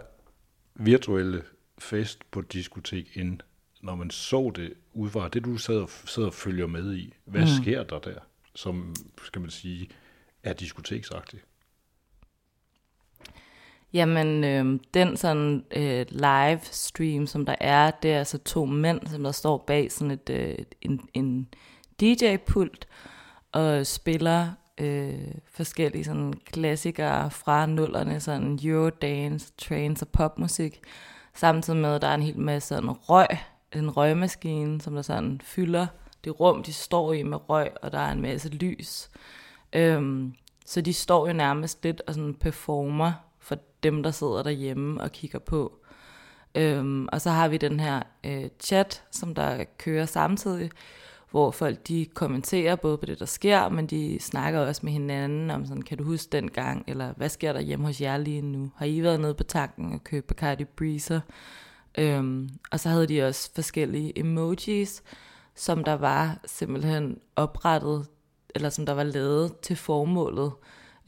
virtuelle fest på diskotek ind, når man så det udvar, det du sidder, sidder og følger med i, hvad mm. sker der der, som, skal man sige, er diskoteksagtigt? Jamen, øh, den sådan øh, live stream, som der er, det er altså to mænd, som der står bag sådan et, øh, en, en DJ-pult og spiller øh, forskellige sådan klassikere fra nullerne, sådan Eurodance, trance og popmusik, samtidig med, at der er en hel masse sådan røg, en røgmaskine, som der sådan fylder det rum, de står i med røg, og der er en masse lys. Øhm, så de står jo nærmest lidt og sådan performer for dem, der sidder derhjemme og kigger på. Øhm, og så har vi den her øh, chat, som der kører samtidig, hvor folk de kommenterer både på det, der sker, men de snakker også med hinanden om sådan, kan du huske den gang, eller hvad sker der hjemme hos jer lige nu? Har I været nede på tanken og købt Bacardi Breezer? Øhm, og så havde de også forskellige emojis, som der var simpelthen oprettet, eller som der var lavet til formålet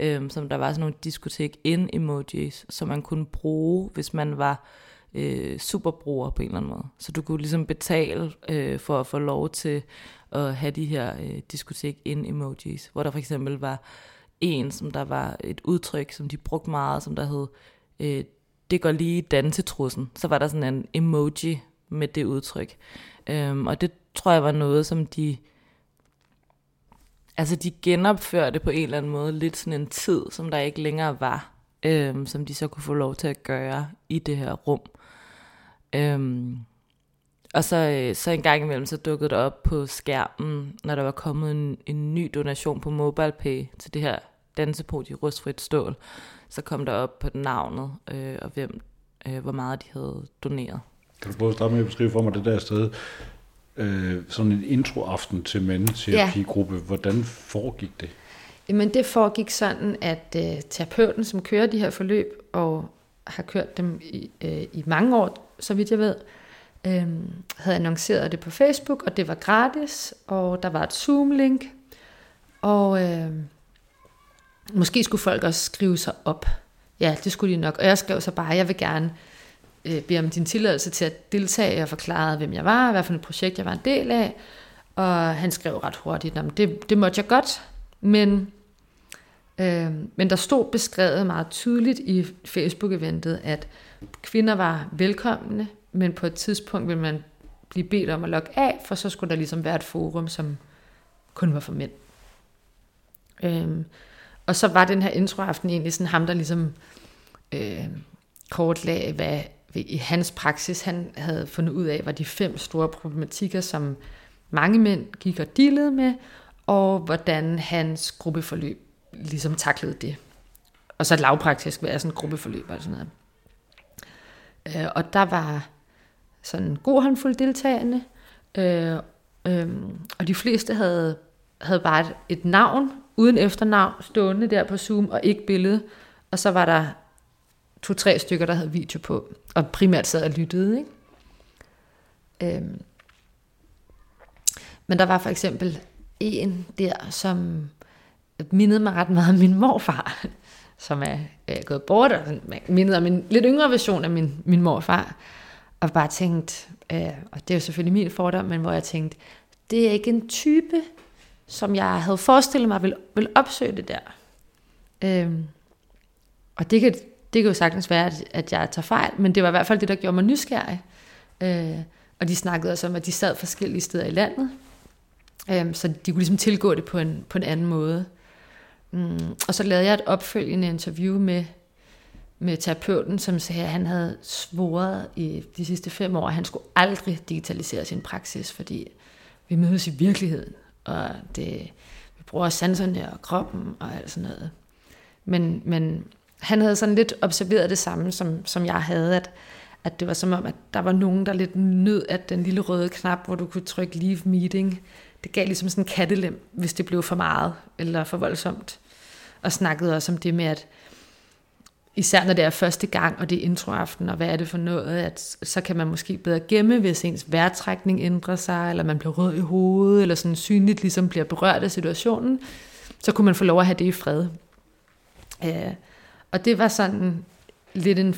øhm, som der var sådan nogle diskotek in emojis, som man kunne bruge, hvis man var øh, superbruger på en eller anden måde. Så du kunne ligesom betale øh, for at få lov til at have de her øh, diskotek in emojis, hvor der for eksempel var en, som der var et udtryk, som de brugte meget, som der hed, øh, det går lige dansetrussen. Så var der sådan en emoji med det udtryk. Øhm, og det tror jeg var noget, som de altså de genopførte på en eller anden måde lidt sådan en tid, som der ikke længere var, øhm, som de så kunne få lov til at gøre i det her rum. Øhm, og så, øh, så en gang imellem, så dukkede det op på skærmen, når der var kommet en, en ny donation på MobilePay til det her dansepod i rustfrit stål, så kom der op på navnet, øh, og hvem, øh, hvor meget de havde doneret. Kan du prøve at starte med at beskrive for mig det der sted, øh, sådan en introaften til mandeterapigruppe. Ja. Hvordan foregik det? Jamen det foregik sådan, at øh, terapeuten, som kører de her forløb, og har kørt dem i, øh, i mange år, så vidt jeg ved, øh, havde annonceret det på Facebook, og det var gratis, og der var et Zoom-link, og øh, måske skulle folk også skrive sig op. Ja, det skulle de nok. Og jeg skrev så bare, jeg vil gerne øh, bede om din tilladelse til at deltage og forklare, hvem jeg var, hvad for et projekt jeg var en del af. Og han skrev ret hurtigt, at det, det måtte jeg godt, men, øh, men der stod beskrevet meget tydeligt i Facebook-eventet, at kvinder var velkomne, men på et tidspunkt ville man blive bedt om at logge af, for så skulle der ligesom være et forum, som kun var for mænd. Øhm, og så var den her introaften egentlig sådan ham, der ligesom øh, kortlagde, hvad i hans praksis han havde fundet ud af, var de fem store problematikker, som mange mænd gik og dealede med, og hvordan hans gruppeforløb ligesom taklede det. Og så lavpraktisk, hvad er sådan en gruppeforløb og sådan noget. Øh, og der var sådan en god håndfuld deltagende, øh, øh, og de fleste havde, havde bare et, et navn, uden efternavn, stående der på Zoom, og ikke billede. Og så var der to-tre stykker, der havde video på, og primært sad og lyttede. Ikke? Øhm. Men der var for eksempel en der, som mindede mig ret meget om min morfar, [laughs] som er øh, gået bort, og mindede om en lidt yngre version af min, min morfar, og bare tænkt, øh, og det er jo selvfølgelig min fordom, men hvor jeg tænkte, det er ikke en type, som jeg havde forestillet mig ville, ville opsøge det der. Øh, og det kan, det kan jo sagtens være, at, at jeg tager fejl, men det var i hvert fald det, der gjorde mig nysgerrig. Øh, og de snakkede også om, at de sad forskellige steder i landet, øh, så de kunne ligesom tilgå det på en, på en anden måde. Mm, og så lavede jeg et opfølgende interview med, med terapeuten, som sagde, at han havde svoret i de sidste fem år, at han skulle aldrig digitalisere sin praksis, fordi vi mødes i virkeligheden, og det, vi bruger sanserne og kroppen og alt sådan noget. Men, men han havde sådan lidt observeret det samme, som, som jeg havde, at, at det var som om, at der var nogen, der lidt nød, at den lille røde knap, hvor du kunne trykke leave meeting, det gav ligesom sådan en kattelem, hvis det blev for meget eller for voldsomt. Og snakkede også om det med, at især når det er første gang, og det er introaften, og hvad er det for noget, at så kan man måske bedre gemme, hvis ens vejrtrækning ændrer sig, eller man bliver rød i hovedet, eller sådan synligt ligesom bliver berørt af situationen, så kunne man få lov at have det i fred. Øh, og det var sådan lidt en,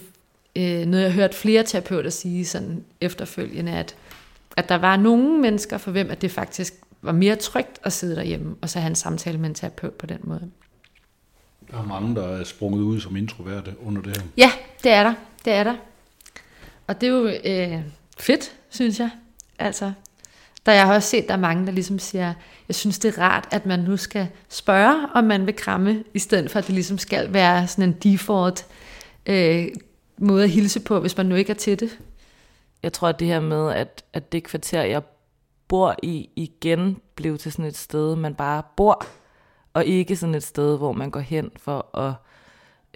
øh, noget, jeg hørt flere terapeuter sige sådan efterfølgende, at, at der var nogle mennesker, for hvem at det faktisk var mere trygt at sidde derhjemme, og så have en samtale med en terapeut på den måde. Der er mange, der er sprunget ud som introverte under det her. Ja, det er der. Det er der. Og det er jo øh, fedt, synes jeg. Altså, der jeg har også set, der er mange, der ligesom siger, jeg synes det er rart, at man nu skal spørge, om man vil kramme, i stedet for at det ligesom skal være sådan en default øh, måde at hilse på, hvis man nu ikke er til det. Jeg tror, at det her med, at, at det kvarter, jeg bor i, igen blev til sådan et sted, man bare bor, og ikke sådan et sted, hvor man går hen for at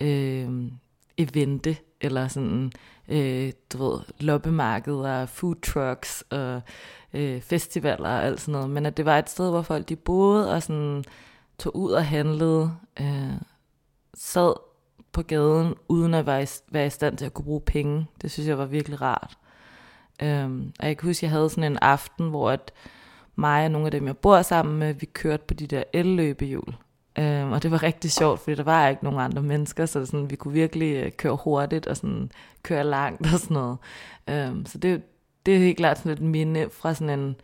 øh, evente, eller sådan, øh, du ved, loppemarkeder, food trucks og øh, festivaler og alt sådan noget, men at det var et sted, hvor folk de boede og sådan tog ud og handlede, øh, sad på gaden, uden at være i, være i stand til at kunne bruge penge. Det synes jeg var virkelig rart. Øhm, og jeg kan huske, at jeg havde sådan en aften, hvor at mig og nogle af dem, jeg bor sammen med, vi kørte på de der el-løbehjul. Øhm, og det var rigtig sjovt, fordi der var ikke nogen andre mennesker, så sådan, vi kunne virkelig øh, køre hurtigt og sådan, køre langt og sådan noget. Øhm, så det, det er helt klart sådan et minde fra sådan en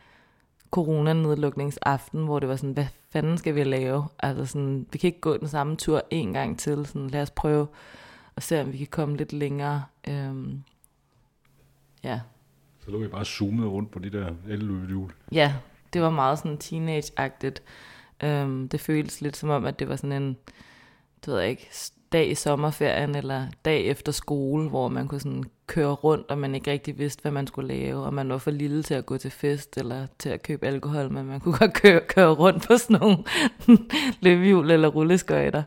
coronanedlukningsaften, hvor det var sådan, hvad fanden skal vi lave? Altså sådan, vi kan ikke gå den samme tur en gang til, sådan, lad os prøve at se, om vi kan komme lidt længere. Øhm, ja. Så lå vi bare zoomet rundt på de der elløbehjul. Ja, det var meget sådan teenage-agtigt. Øhm, det føltes lidt som om, at det var sådan en, du ved ikke, dag i sommerferien eller dag efter skole, hvor man kunne sådan køre rundt, og man ikke rigtig vidste, hvad man skulle lave, og man var for lille til at gå til fest eller til at købe alkohol, men man kunne [laughs] godt køre, køre rundt på sådan nogle [laughs] løbehjul eller rulleskøjter.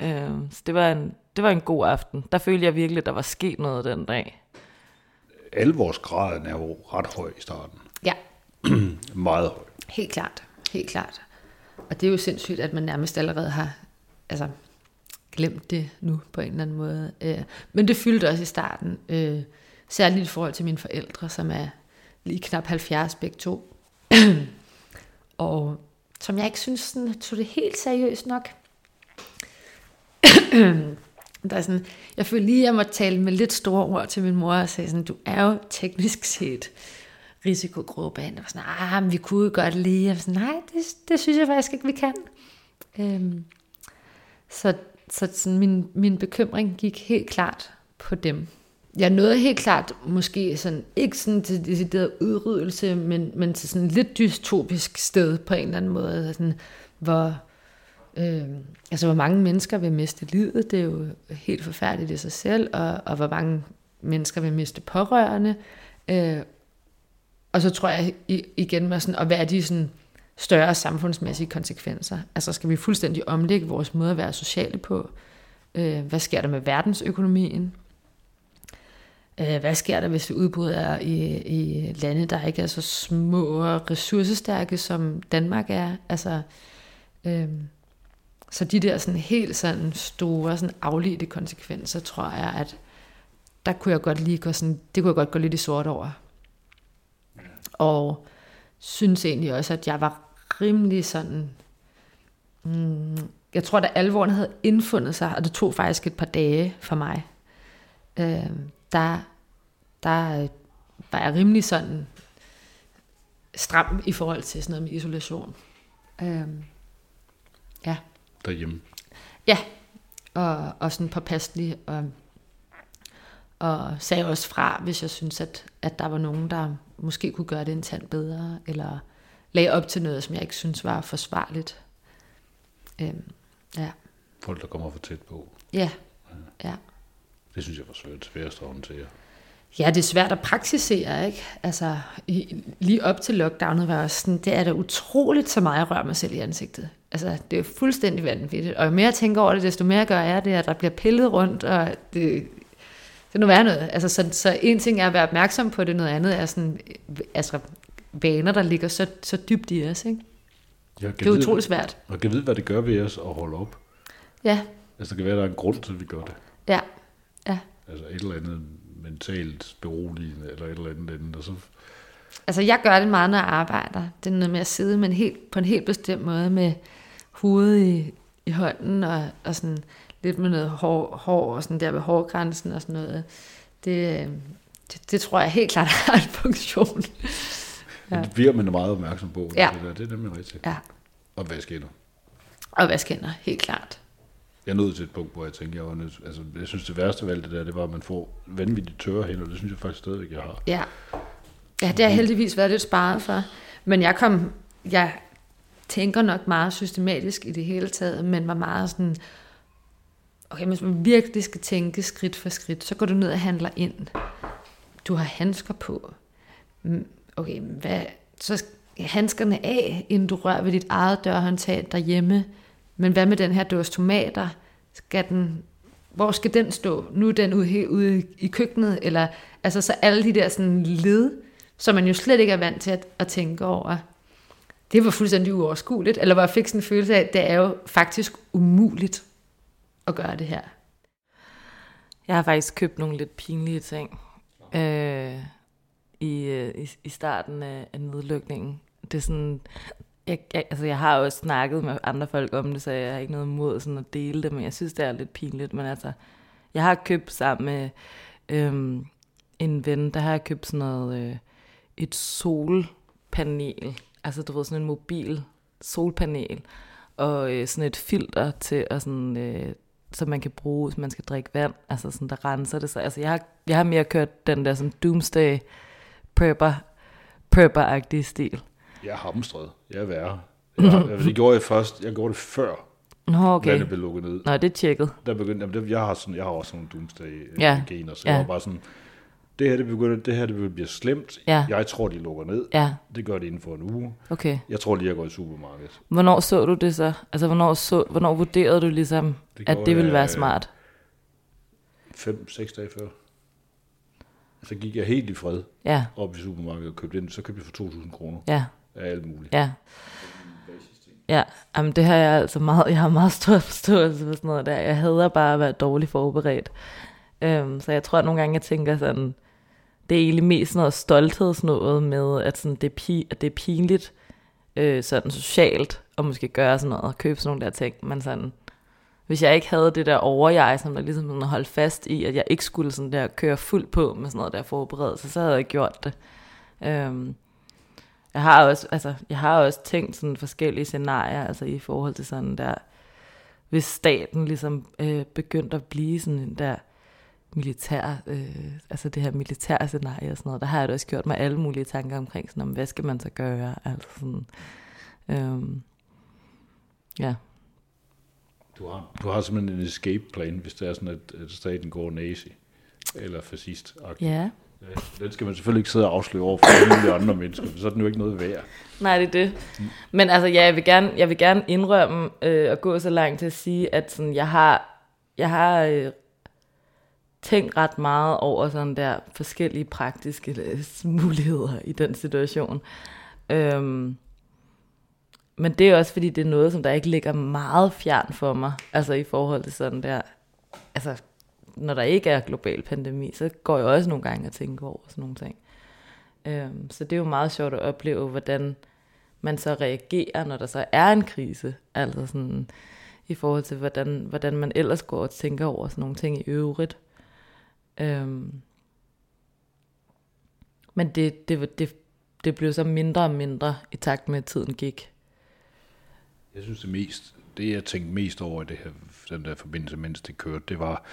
Øhm, så det var, en, det var en god aften. Der følte jeg virkelig, at der var sket noget den dag. Alvorsgraden er jo ret høj i starten. Ja, [clears throat] Meget høj. Helt klart, helt klart. Og det er jo sindssygt, at man nærmest allerede har altså, glemt det nu på en eller anden måde. Øh, men det fyldte også i starten, øh, særligt i forhold til mine forældre, som er lige knap 70 begge to. [clears throat] og som jeg ikke synes sådan, tog det helt seriøst nok. [clears throat] der er sådan, jeg følte lige, at jeg måtte tale med lidt store ord til min mor og sige sådan, du er jo teknisk set risikogruppe. Og var sådan, ah, men vi kunne godt lige. Jeg var sådan, nej, det, det synes jeg faktisk ikke, vi kan. Øhm, så så sådan min, min bekymring gik helt klart på dem. Jeg nåede helt klart måske sådan, ikke sådan til decideret udryddelse, men, men til sådan lidt dystopisk sted på en eller anden måde, altså sådan, hvor, øh, altså hvor mange mennesker vil miste livet, det er jo helt forfærdeligt i sig selv, og, og hvor mange mennesker vil miste pårørende. Øh, og så tror jeg igen med sådan, og hvad er de sådan større samfundsmæssige konsekvenser? Altså skal vi fuldstændig omlægge vores måde at være sociale på? Øh, hvad sker der med verdensøkonomien? Øh, hvad sker der, hvis vi udbryder i, i lande, der ikke er så små og ressourcestærke, som Danmark er? Altså, øh, så de der sådan helt sådan store, sådan afledte konsekvenser, tror jeg, at der kunne jeg godt lige gå sådan, det kunne jeg godt gå lidt i sort over. Og synes egentlig også, at jeg var rimelig sådan, mm, jeg tror, da alvoren havde indfundet sig, og det tog faktisk et par dage for mig, øh, der, der var jeg rimelig sådan stram i forhold til sådan noget med isolation. Øh, ja. Derhjemme? Ja, og, og sådan påpasselig, og, og sagde også fra, hvis jeg synes, at, at der var nogen, der måske kunne gøre det en tand bedre, eller lagde op til noget, som jeg ikke synes var forsvarligt. Øhm, ja. Folk, der kommer for tæt på. Ja, ja. Det synes jeg var svært, sværest at håndtere. Ja, det er svært at praktisere, ikke? Altså, i, lige op til lockdownet var også sådan, det er da utroligt så meget, jeg rører mig selv i ansigtet. Altså, det er fuldstændig vanvittigt. Og jo mere jeg tænker over det, desto mere gør jeg det, at der bliver pillet rundt, og det, det nu være noget. Altså, så, så en ting er at være opmærksom på det, noget andet er sådan, altså, vaner, der ligger så, så dybt i os, ikke? Ja, det er utroligt vide, svært. Og kan vide, hvad det gør ved os at holde op. Ja. Altså, det kan være, der er en grund til, at vi gør det. Ja, ja. Altså et eller andet mentalt beroligende, eller et eller andet andet, og så... Altså, jeg gør det meget, når jeg arbejder. Det er noget med at sidde med en helt, på en helt bestemt måde med hovedet i, i hånden, og, og sådan lidt med noget hår, hår og sådan der ved hårgrænsen og sådan noget. Det, det, det tror jeg helt klart [laughs] har en funktion. Ja. Det bliver man meget opmærksom på. Ja. Det, der. det er nemlig rigtigt. Ja. Og vaske hænder. Og vaske hænder, helt klart. Jeg nåede til et punkt, hvor jeg tænkte, jeg var nødt, altså, jeg synes det værste ved alt det der, det var, at man får vanvittigt tørre hænder, det synes jeg faktisk stadigvæk, jeg har. Ja. Ja, det har heldigvis været lidt sparet for. Men jeg kom, jeg tænker nok meget systematisk i det hele taget, men var meget sådan, okay, hvis man virkelig skal tænke skridt for skridt, så går du ned og handler ind. Du har handsker på mm, okay, hvad, så handskerne af, inden du rører ved dit eget dørhåndtag derhjemme. Men hvad med den her dåse tomater? Skal den, hvor skal den stå? Nu er den ude, ude i køkkenet? Eller, altså så alle de der sådan led, som man jo slet ikke er vant til at, at tænke over. Det var fuldstændig uoverskueligt. Eller hvor jeg fik sådan en følelse af, at det er jo faktisk umuligt at gøre det her. Jeg har faktisk købt nogle lidt pinlige ting. Øh, i, øh, i, i starten af, af nedlukningen. Det er sådan, jeg, jeg, altså jeg har jo snakket med andre folk om det, så jeg har ikke noget imod sådan at dele det, men jeg synes, det er lidt pinligt. Men altså, jeg har købt sammen med øh, en ven, der har jeg købt sådan noget, øh, et solpanel, altså du ved, sådan en mobil solpanel, og øh, sådan et filter til at sådan, øh, som man kan bruge, hvis man skal drikke vand, altså sådan, der renser det sig. Altså jeg har, jeg har mere kørt den der sådan doomsday prepper, prepper-agtig stil. Jeg er hamstret. Jeg er værre. Jeg, [laughs] det gjorde jeg først. Jeg gjorde det før Nå, okay. landet blev lukket ned. Nå, det er tjekket. Der begyndte, jamen, det, jeg, har sådan, jeg har også sådan nogle doomsday-gener, ja. så ja. jeg var bare sådan, det her, det, begynder, det her det bliver slemt. Ja. Jeg tror, de lukker ned. Ja. Det gør det inden for en uge. Okay. Jeg tror lige, jeg går i supermarkedet. Hvornår så du det så? Altså, hvornår, så, hvornår vurderede du ligesom, det at det ville være smart? 5-6 dage før. Så gik jeg helt i fred Ja, op i supermarkedet og købte ind. Så købte jeg for 2.000 kroner ja, af alt muligt. ja. Ja, jamen det har jeg altså meget, jeg har meget stor forståelse for sådan noget der. Jeg hader bare at være dårligt forberedt. Øhm, så jeg tror at nogle gange, jeg tænker sådan, det er egentlig mest sådan noget med, at, sådan, det, er pi, at det er pinligt øh, sådan socialt at måske gøre sådan noget, købe sådan nogle der ting. Men sådan, hvis jeg ikke havde det der over jeg, som der ligesom sådan holdt fast i, at jeg ikke skulle sådan der køre fuldt på med sådan noget der forberedelse, så havde jeg ikke gjort det. Øhm, jeg har også, altså, jeg har også tænkt sådan forskellige scenarier, altså i forhold til sådan der, hvis staten ligesom øh, begyndte at blive sådan en der militær, øh, altså det her militære scenarie og sådan noget, der har jeg da også gjort mig alle mulige tanker omkring sådan, om hvad skal man så gøre, altså sådan, øhm, ja. Du har, du har simpelthen en escape plan, hvis det er sådan, at, at staten går nazi eller fascist. Ja, Ja, den skal man selvfølgelig ikke sidde og afsløre over for alle andre mennesker, for så er den jo ikke noget værd. Nej, det er det. Men altså, ja, jeg vil gerne, jeg vil gerne indrømme øh, og gå så langt til at sige, at sådan, jeg har, jeg har øh, tænkt ret meget over sådan der forskellige praktiske øh, muligheder i den situation. Øhm, men det er også fordi, det er noget, som der ikke ligger meget fjern for mig, altså i forhold til sådan der, altså når der ikke er global pandemi, så går jeg også nogle gange og tænker over sådan nogle ting. Øhm, så det er jo meget sjovt at opleve, hvordan man så reagerer, når der så er en krise. Altså sådan i forhold til, hvordan, hvordan man ellers går og tænker over sådan nogle ting i øvrigt. Øhm, men det, det, det, det blev så mindre og mindre i takt med, at tiden gik. Jeg synes det mest, det jeg tænkte mest over i det her, den der forbindelse, mens det kørte, det var,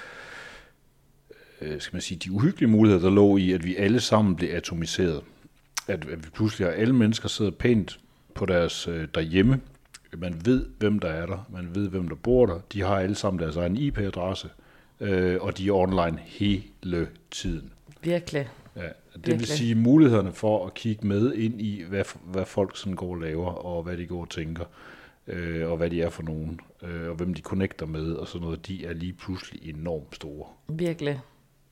øh, skal man sige, de uhyggelige muligheder, der lå i, at vi alle sammen blev atomiseret. At, at vi pludselig har alle mennesker sidder pænt på deres øh, derhjemme. Man ved, hvem der er der. Man ved, hvem der bor der. De har alle sammen deres egen IP-adresse. Øh, og de er online hele tiden. Virkelig. Ja, det vil Virkelig. sige mulighederne for at kigge med ind i, hvad, hvad folk sådan går og laver, og hvad de går og tænker, øh, og hvad de er for nogen, øh, og hvem de connecter med, og sådan noget, de er lige pludselig enormt store. Virkelig.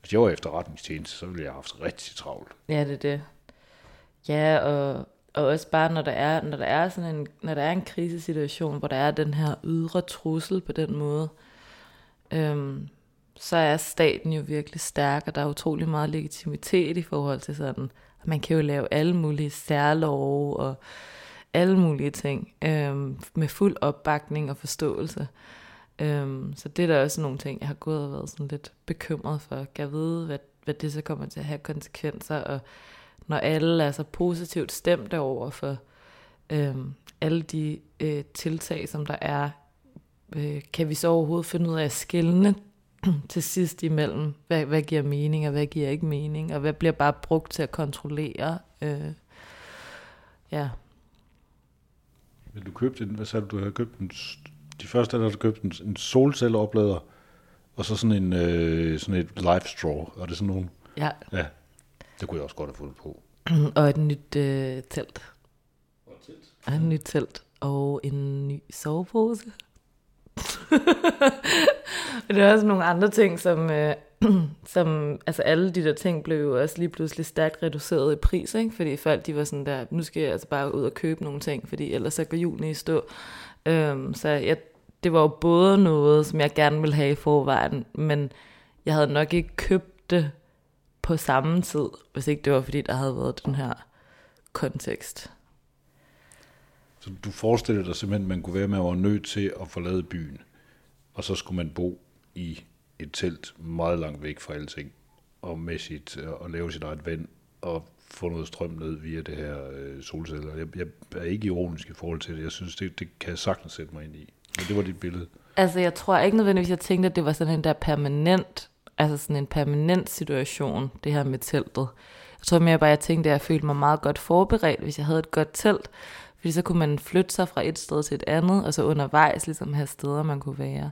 Hvis jeg var efterretningstjeneste, så ville jeg have haft rigtig travlt. Ja, det er det. Ja, og, og også bare når der er, når der er sådan en, når der er en krisesituation, hvor der er den her ydre trussel på den måde, øhm, så er staten jo virkelig stærk, og der er utrolig meget legitimitet i forhold til sådan, at man kan jo lave alle mulige særlove og alle mulige ting øhm, med fuld opbakning og forståelse. Øhm, så det er da også nogle ting, jeg har gået og været sådan lidt bekymret for. Kan jeg vide, hvad, hvad det så kommer til at have konsekvenser, og når alle er så positivt stemte over for øhm, alle de øh, tiltag, som der er, øh, kan vi så overhovedet finde ud af at skille [clears throat] til sidst imellem, hvad, hvad giver mening, og hvad giver ikke mening, og hvad bliver bare brugt til at kontrollere. Øh, ja, Men du købte en, hvad sagde du, du havde købt en, s- de første der du købt en, en solcelleoplader, og så sådan en, øh, sådan et live straw, og det er sådan nogle, ja. ja, det kunne jeg også godt have fundet på. [clears throat] og et nyt øh, telt. Og et nyt telt. Og en ny sovepose. [laughs] Men det er også nogle andre ting, som, øh, [clears throat] som, altså alle de der ting blev jo også lige pludselig stærkt reduceret i pris, ikke? fordi folk de var sådan der, nu skal jeg altså bare ud og købe nogle ting, fordi ellers så går julen i stå. Øhm, så jeg, det var jo både noget, som jeg gerne ville have i forvejen, men jeg havde nok ikke købt det på samme tid, hvis ikke det var fordi, der havde været den her kontekst. Så du forestiller dig simpelthen, at man kunne være med at være nødt til at forlade byen, og så skulle man bo i et telt meget langt væk fra alting, og med sit, øh, og lave sit eget vand, og få noget strøm ned via det her øh, solceller. Jeg, jeg er ikke ironisk i forhold til det. Jeg synes, det, det kan jeg sagtens sætte mig ind i. Men det var dit billede. Altså, jeg tror ikke nødvendigvis, jeg tænkte, at det var sådan en der permanent, altså sådan en permanent situation, det her med teltet. Jeg tror mere bare, jeg tænkte, at jeg følte mig meget godt forberedt, hvis jeg havde et godt telt. Fordi så kunne man flytte sig fra et sted til et andet, og så undervejs ligesom have steder, man kunne være.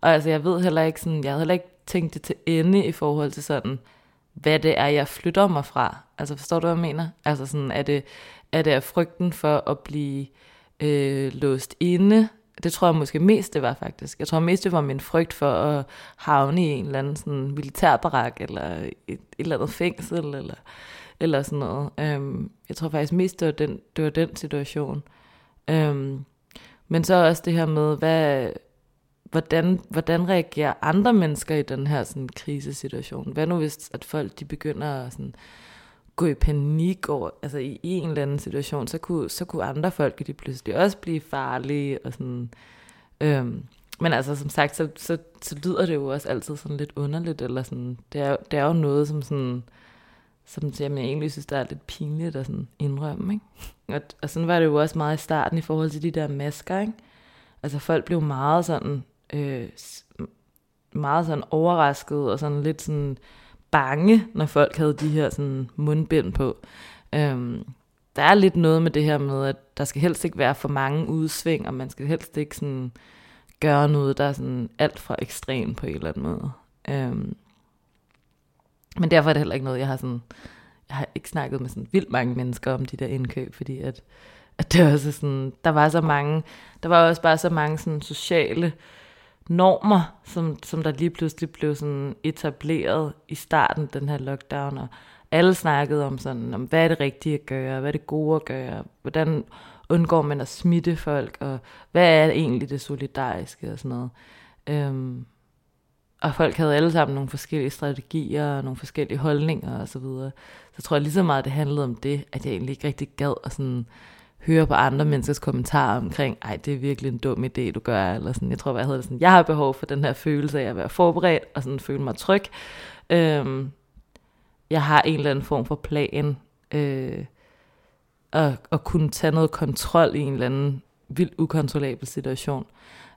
Og altså, jeg ved heller ikke sådan, jeg havde heller ikke tænkt det til ende i forhold til sådan, hvad det er, jeg flytter mig fra. Altså, forstår du, hvad jeg mener? Altså sådan, er det, er det af frygten for at blive øh, låst inde, det tror jeg måske mest det var faktisk. Jeg tror mest det var min frygt for at havne i en eller anden sådan militærbarak, eller et, et eller andet fængsel, eller, eller sådan noget. Øhm, jeg tror faktisk mest det var den, det var den situation. Øhm, men så også det her med, hvad, hvordan, hvordan reagerer andre mennesker i den her sådan, krisesituation? Hvad nu hvis at folk de begynder at sådan, gå i panik over, altså i, en eller anden situation, så kunne, så kunne andre folk de pludselig også blive farlige og sådan. Øhm, men altså som sagt, så, så, så lyder det jo også altid sådan lidt underligt, eller sådan, det er, det er jo noget, som sådan, som jeg egentlig synes, der er lidt pinligt at sådan indrømme, ikke? Og, og sådan var det jo også meget i starten i forhold til de der masker, ikke? Altså folk blev meget sådan, øh, meget sådan overrasket og sådan lidt sådan bange, når folk havde de her sådan mundbind på. Øhm, der er lidt noget med det her med, at der skal helst ikke være for mange udsving, og man skal helst ikke sådan gøre noget, der er sådan alt fra ekstrem på en eller anden måde. Øhm, men derfor er det heller ikke noget, jeg har sådan, jeg har ikke snakket med sådan vildt mange mennesker om de der indkøb, fordi at, at det også sådan, der var så mange, der var også bare så mange sådan sociale normer, som, som der lige pludselig blev sådan etableret i starten den her lockdown, og alle snakkede om sådan, om hvad er det rigtige at gøre, hvad er det gode at gøre, hvordan undgår man at smitte folk, og hvad er egentlig det solidariske og sådan noget. Øhm, og folk havde alle sammen nogle forskellige strategier og nogle forskellige holdninger og så videre. Så tror jeg lige så meget, det handlede om det, at jeg egentlig ikke rigtig gad at sådan høre på andre menneskers kommentarer omkring, ej, det er virkelig en dum idé, du gør, eller sådan, jeg tror, hvad jeg hedder det sådan, jeg har behov for den her følelse af at være forberedt, og sådan føle mig tryg. Øhm, jeg har en eller anden form for plan, øh, og, og kunne tage noget kontrol i en eller anden vildt ukontrollabel situation.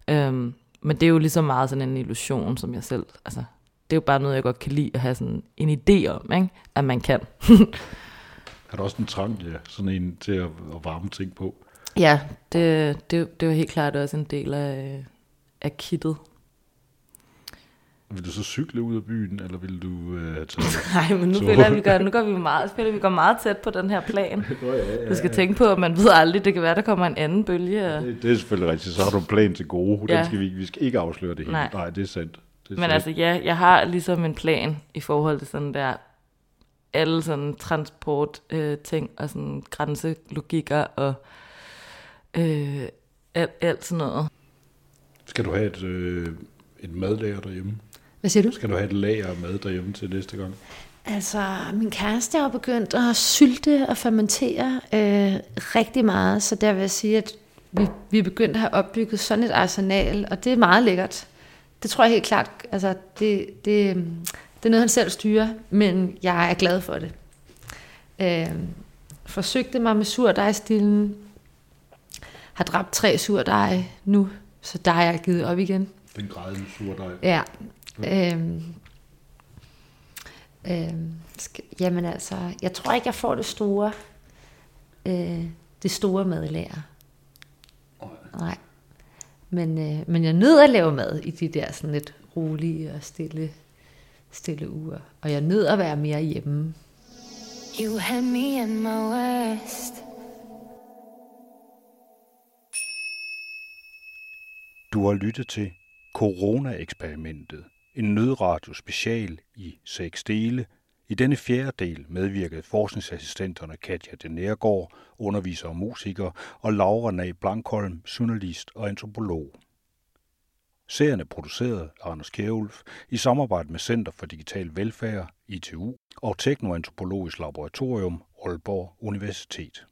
Øhm, men det er jo lige så meget sådan en illusion, som jeg selv, altså, det er jo bare noget, jeg godt kan lide at have sådan en idé om, ikke? at man kan. [laughs] Er der også en trang, ja, sådan en til at, at varme ting på? Ja, det, det, det var helt klart også en del af, af kittet. Vil du så cykle ud af byen, eller vil du uh, tage... [laughs] Nej, men nu, føler, vi gør, nu går vi meget, spiller, vi går meget tæt på den her plan. [laughs] ja, ja, Du skal tænke på, at man ved aldrig, det kan være, der kommer en anden bølge. Og... Det, det er selvfølgelig rigtigt. Så har du en plan til gode. Ja. Den skal vi, vi skal ikke afsløre det hele. Nej, Nej det er sandt. Det er men sandt. altså, ja, jeg har ligesom en plan i forhold til sådan der alle sådan transport øh, ting og sådan grænselogikker og øh, alt, alt sådan noget. Skal du have et, øh, et madlager derhjemme? Hvad siger du? Skal du have et lager mad derhjemme til næste gang? Altså, min kæreste har begyndt at sylte og fermentere øh, rigtig meget, så der vil jeg sige, at vi, vi er begyndt at have opbygget sådan et arsenal, og det er meget lækkert. Det tror jeg helt klart, altså det, det, det er noget, han selv styrer, men jeg er glad for det. Øh, forsøgte mig med surdejstillen. Har dræbt tre surdej nu, så der er jeg givet op igen. Den grædende surdej. Ja. ja. Øh, øh, skal, jamen altså, jeg tror ikke, jeg får det store, øh, det store madlager. Nej. Nej. Men, øh, men jeg nød at lave mad i de der sådan lidt rolige og stille stille uger. Og jeg nød at være mere hjemme. You had me in my worst. Du har lyttet til Corona-eksperimentet, en nødradio special i seks dele. I denne fjerde del medvirkede forskningsassistenterne Katja de Nærgaard, underviser og musiker, og Laura Nag Blankholm, journalist og antropolog. Serien er produceret af Anders Kjærulf i samarbejde med Center for Digital Velfærd, ITU, og Teknoantropologisk Laboratorium, Aalborg Universitet.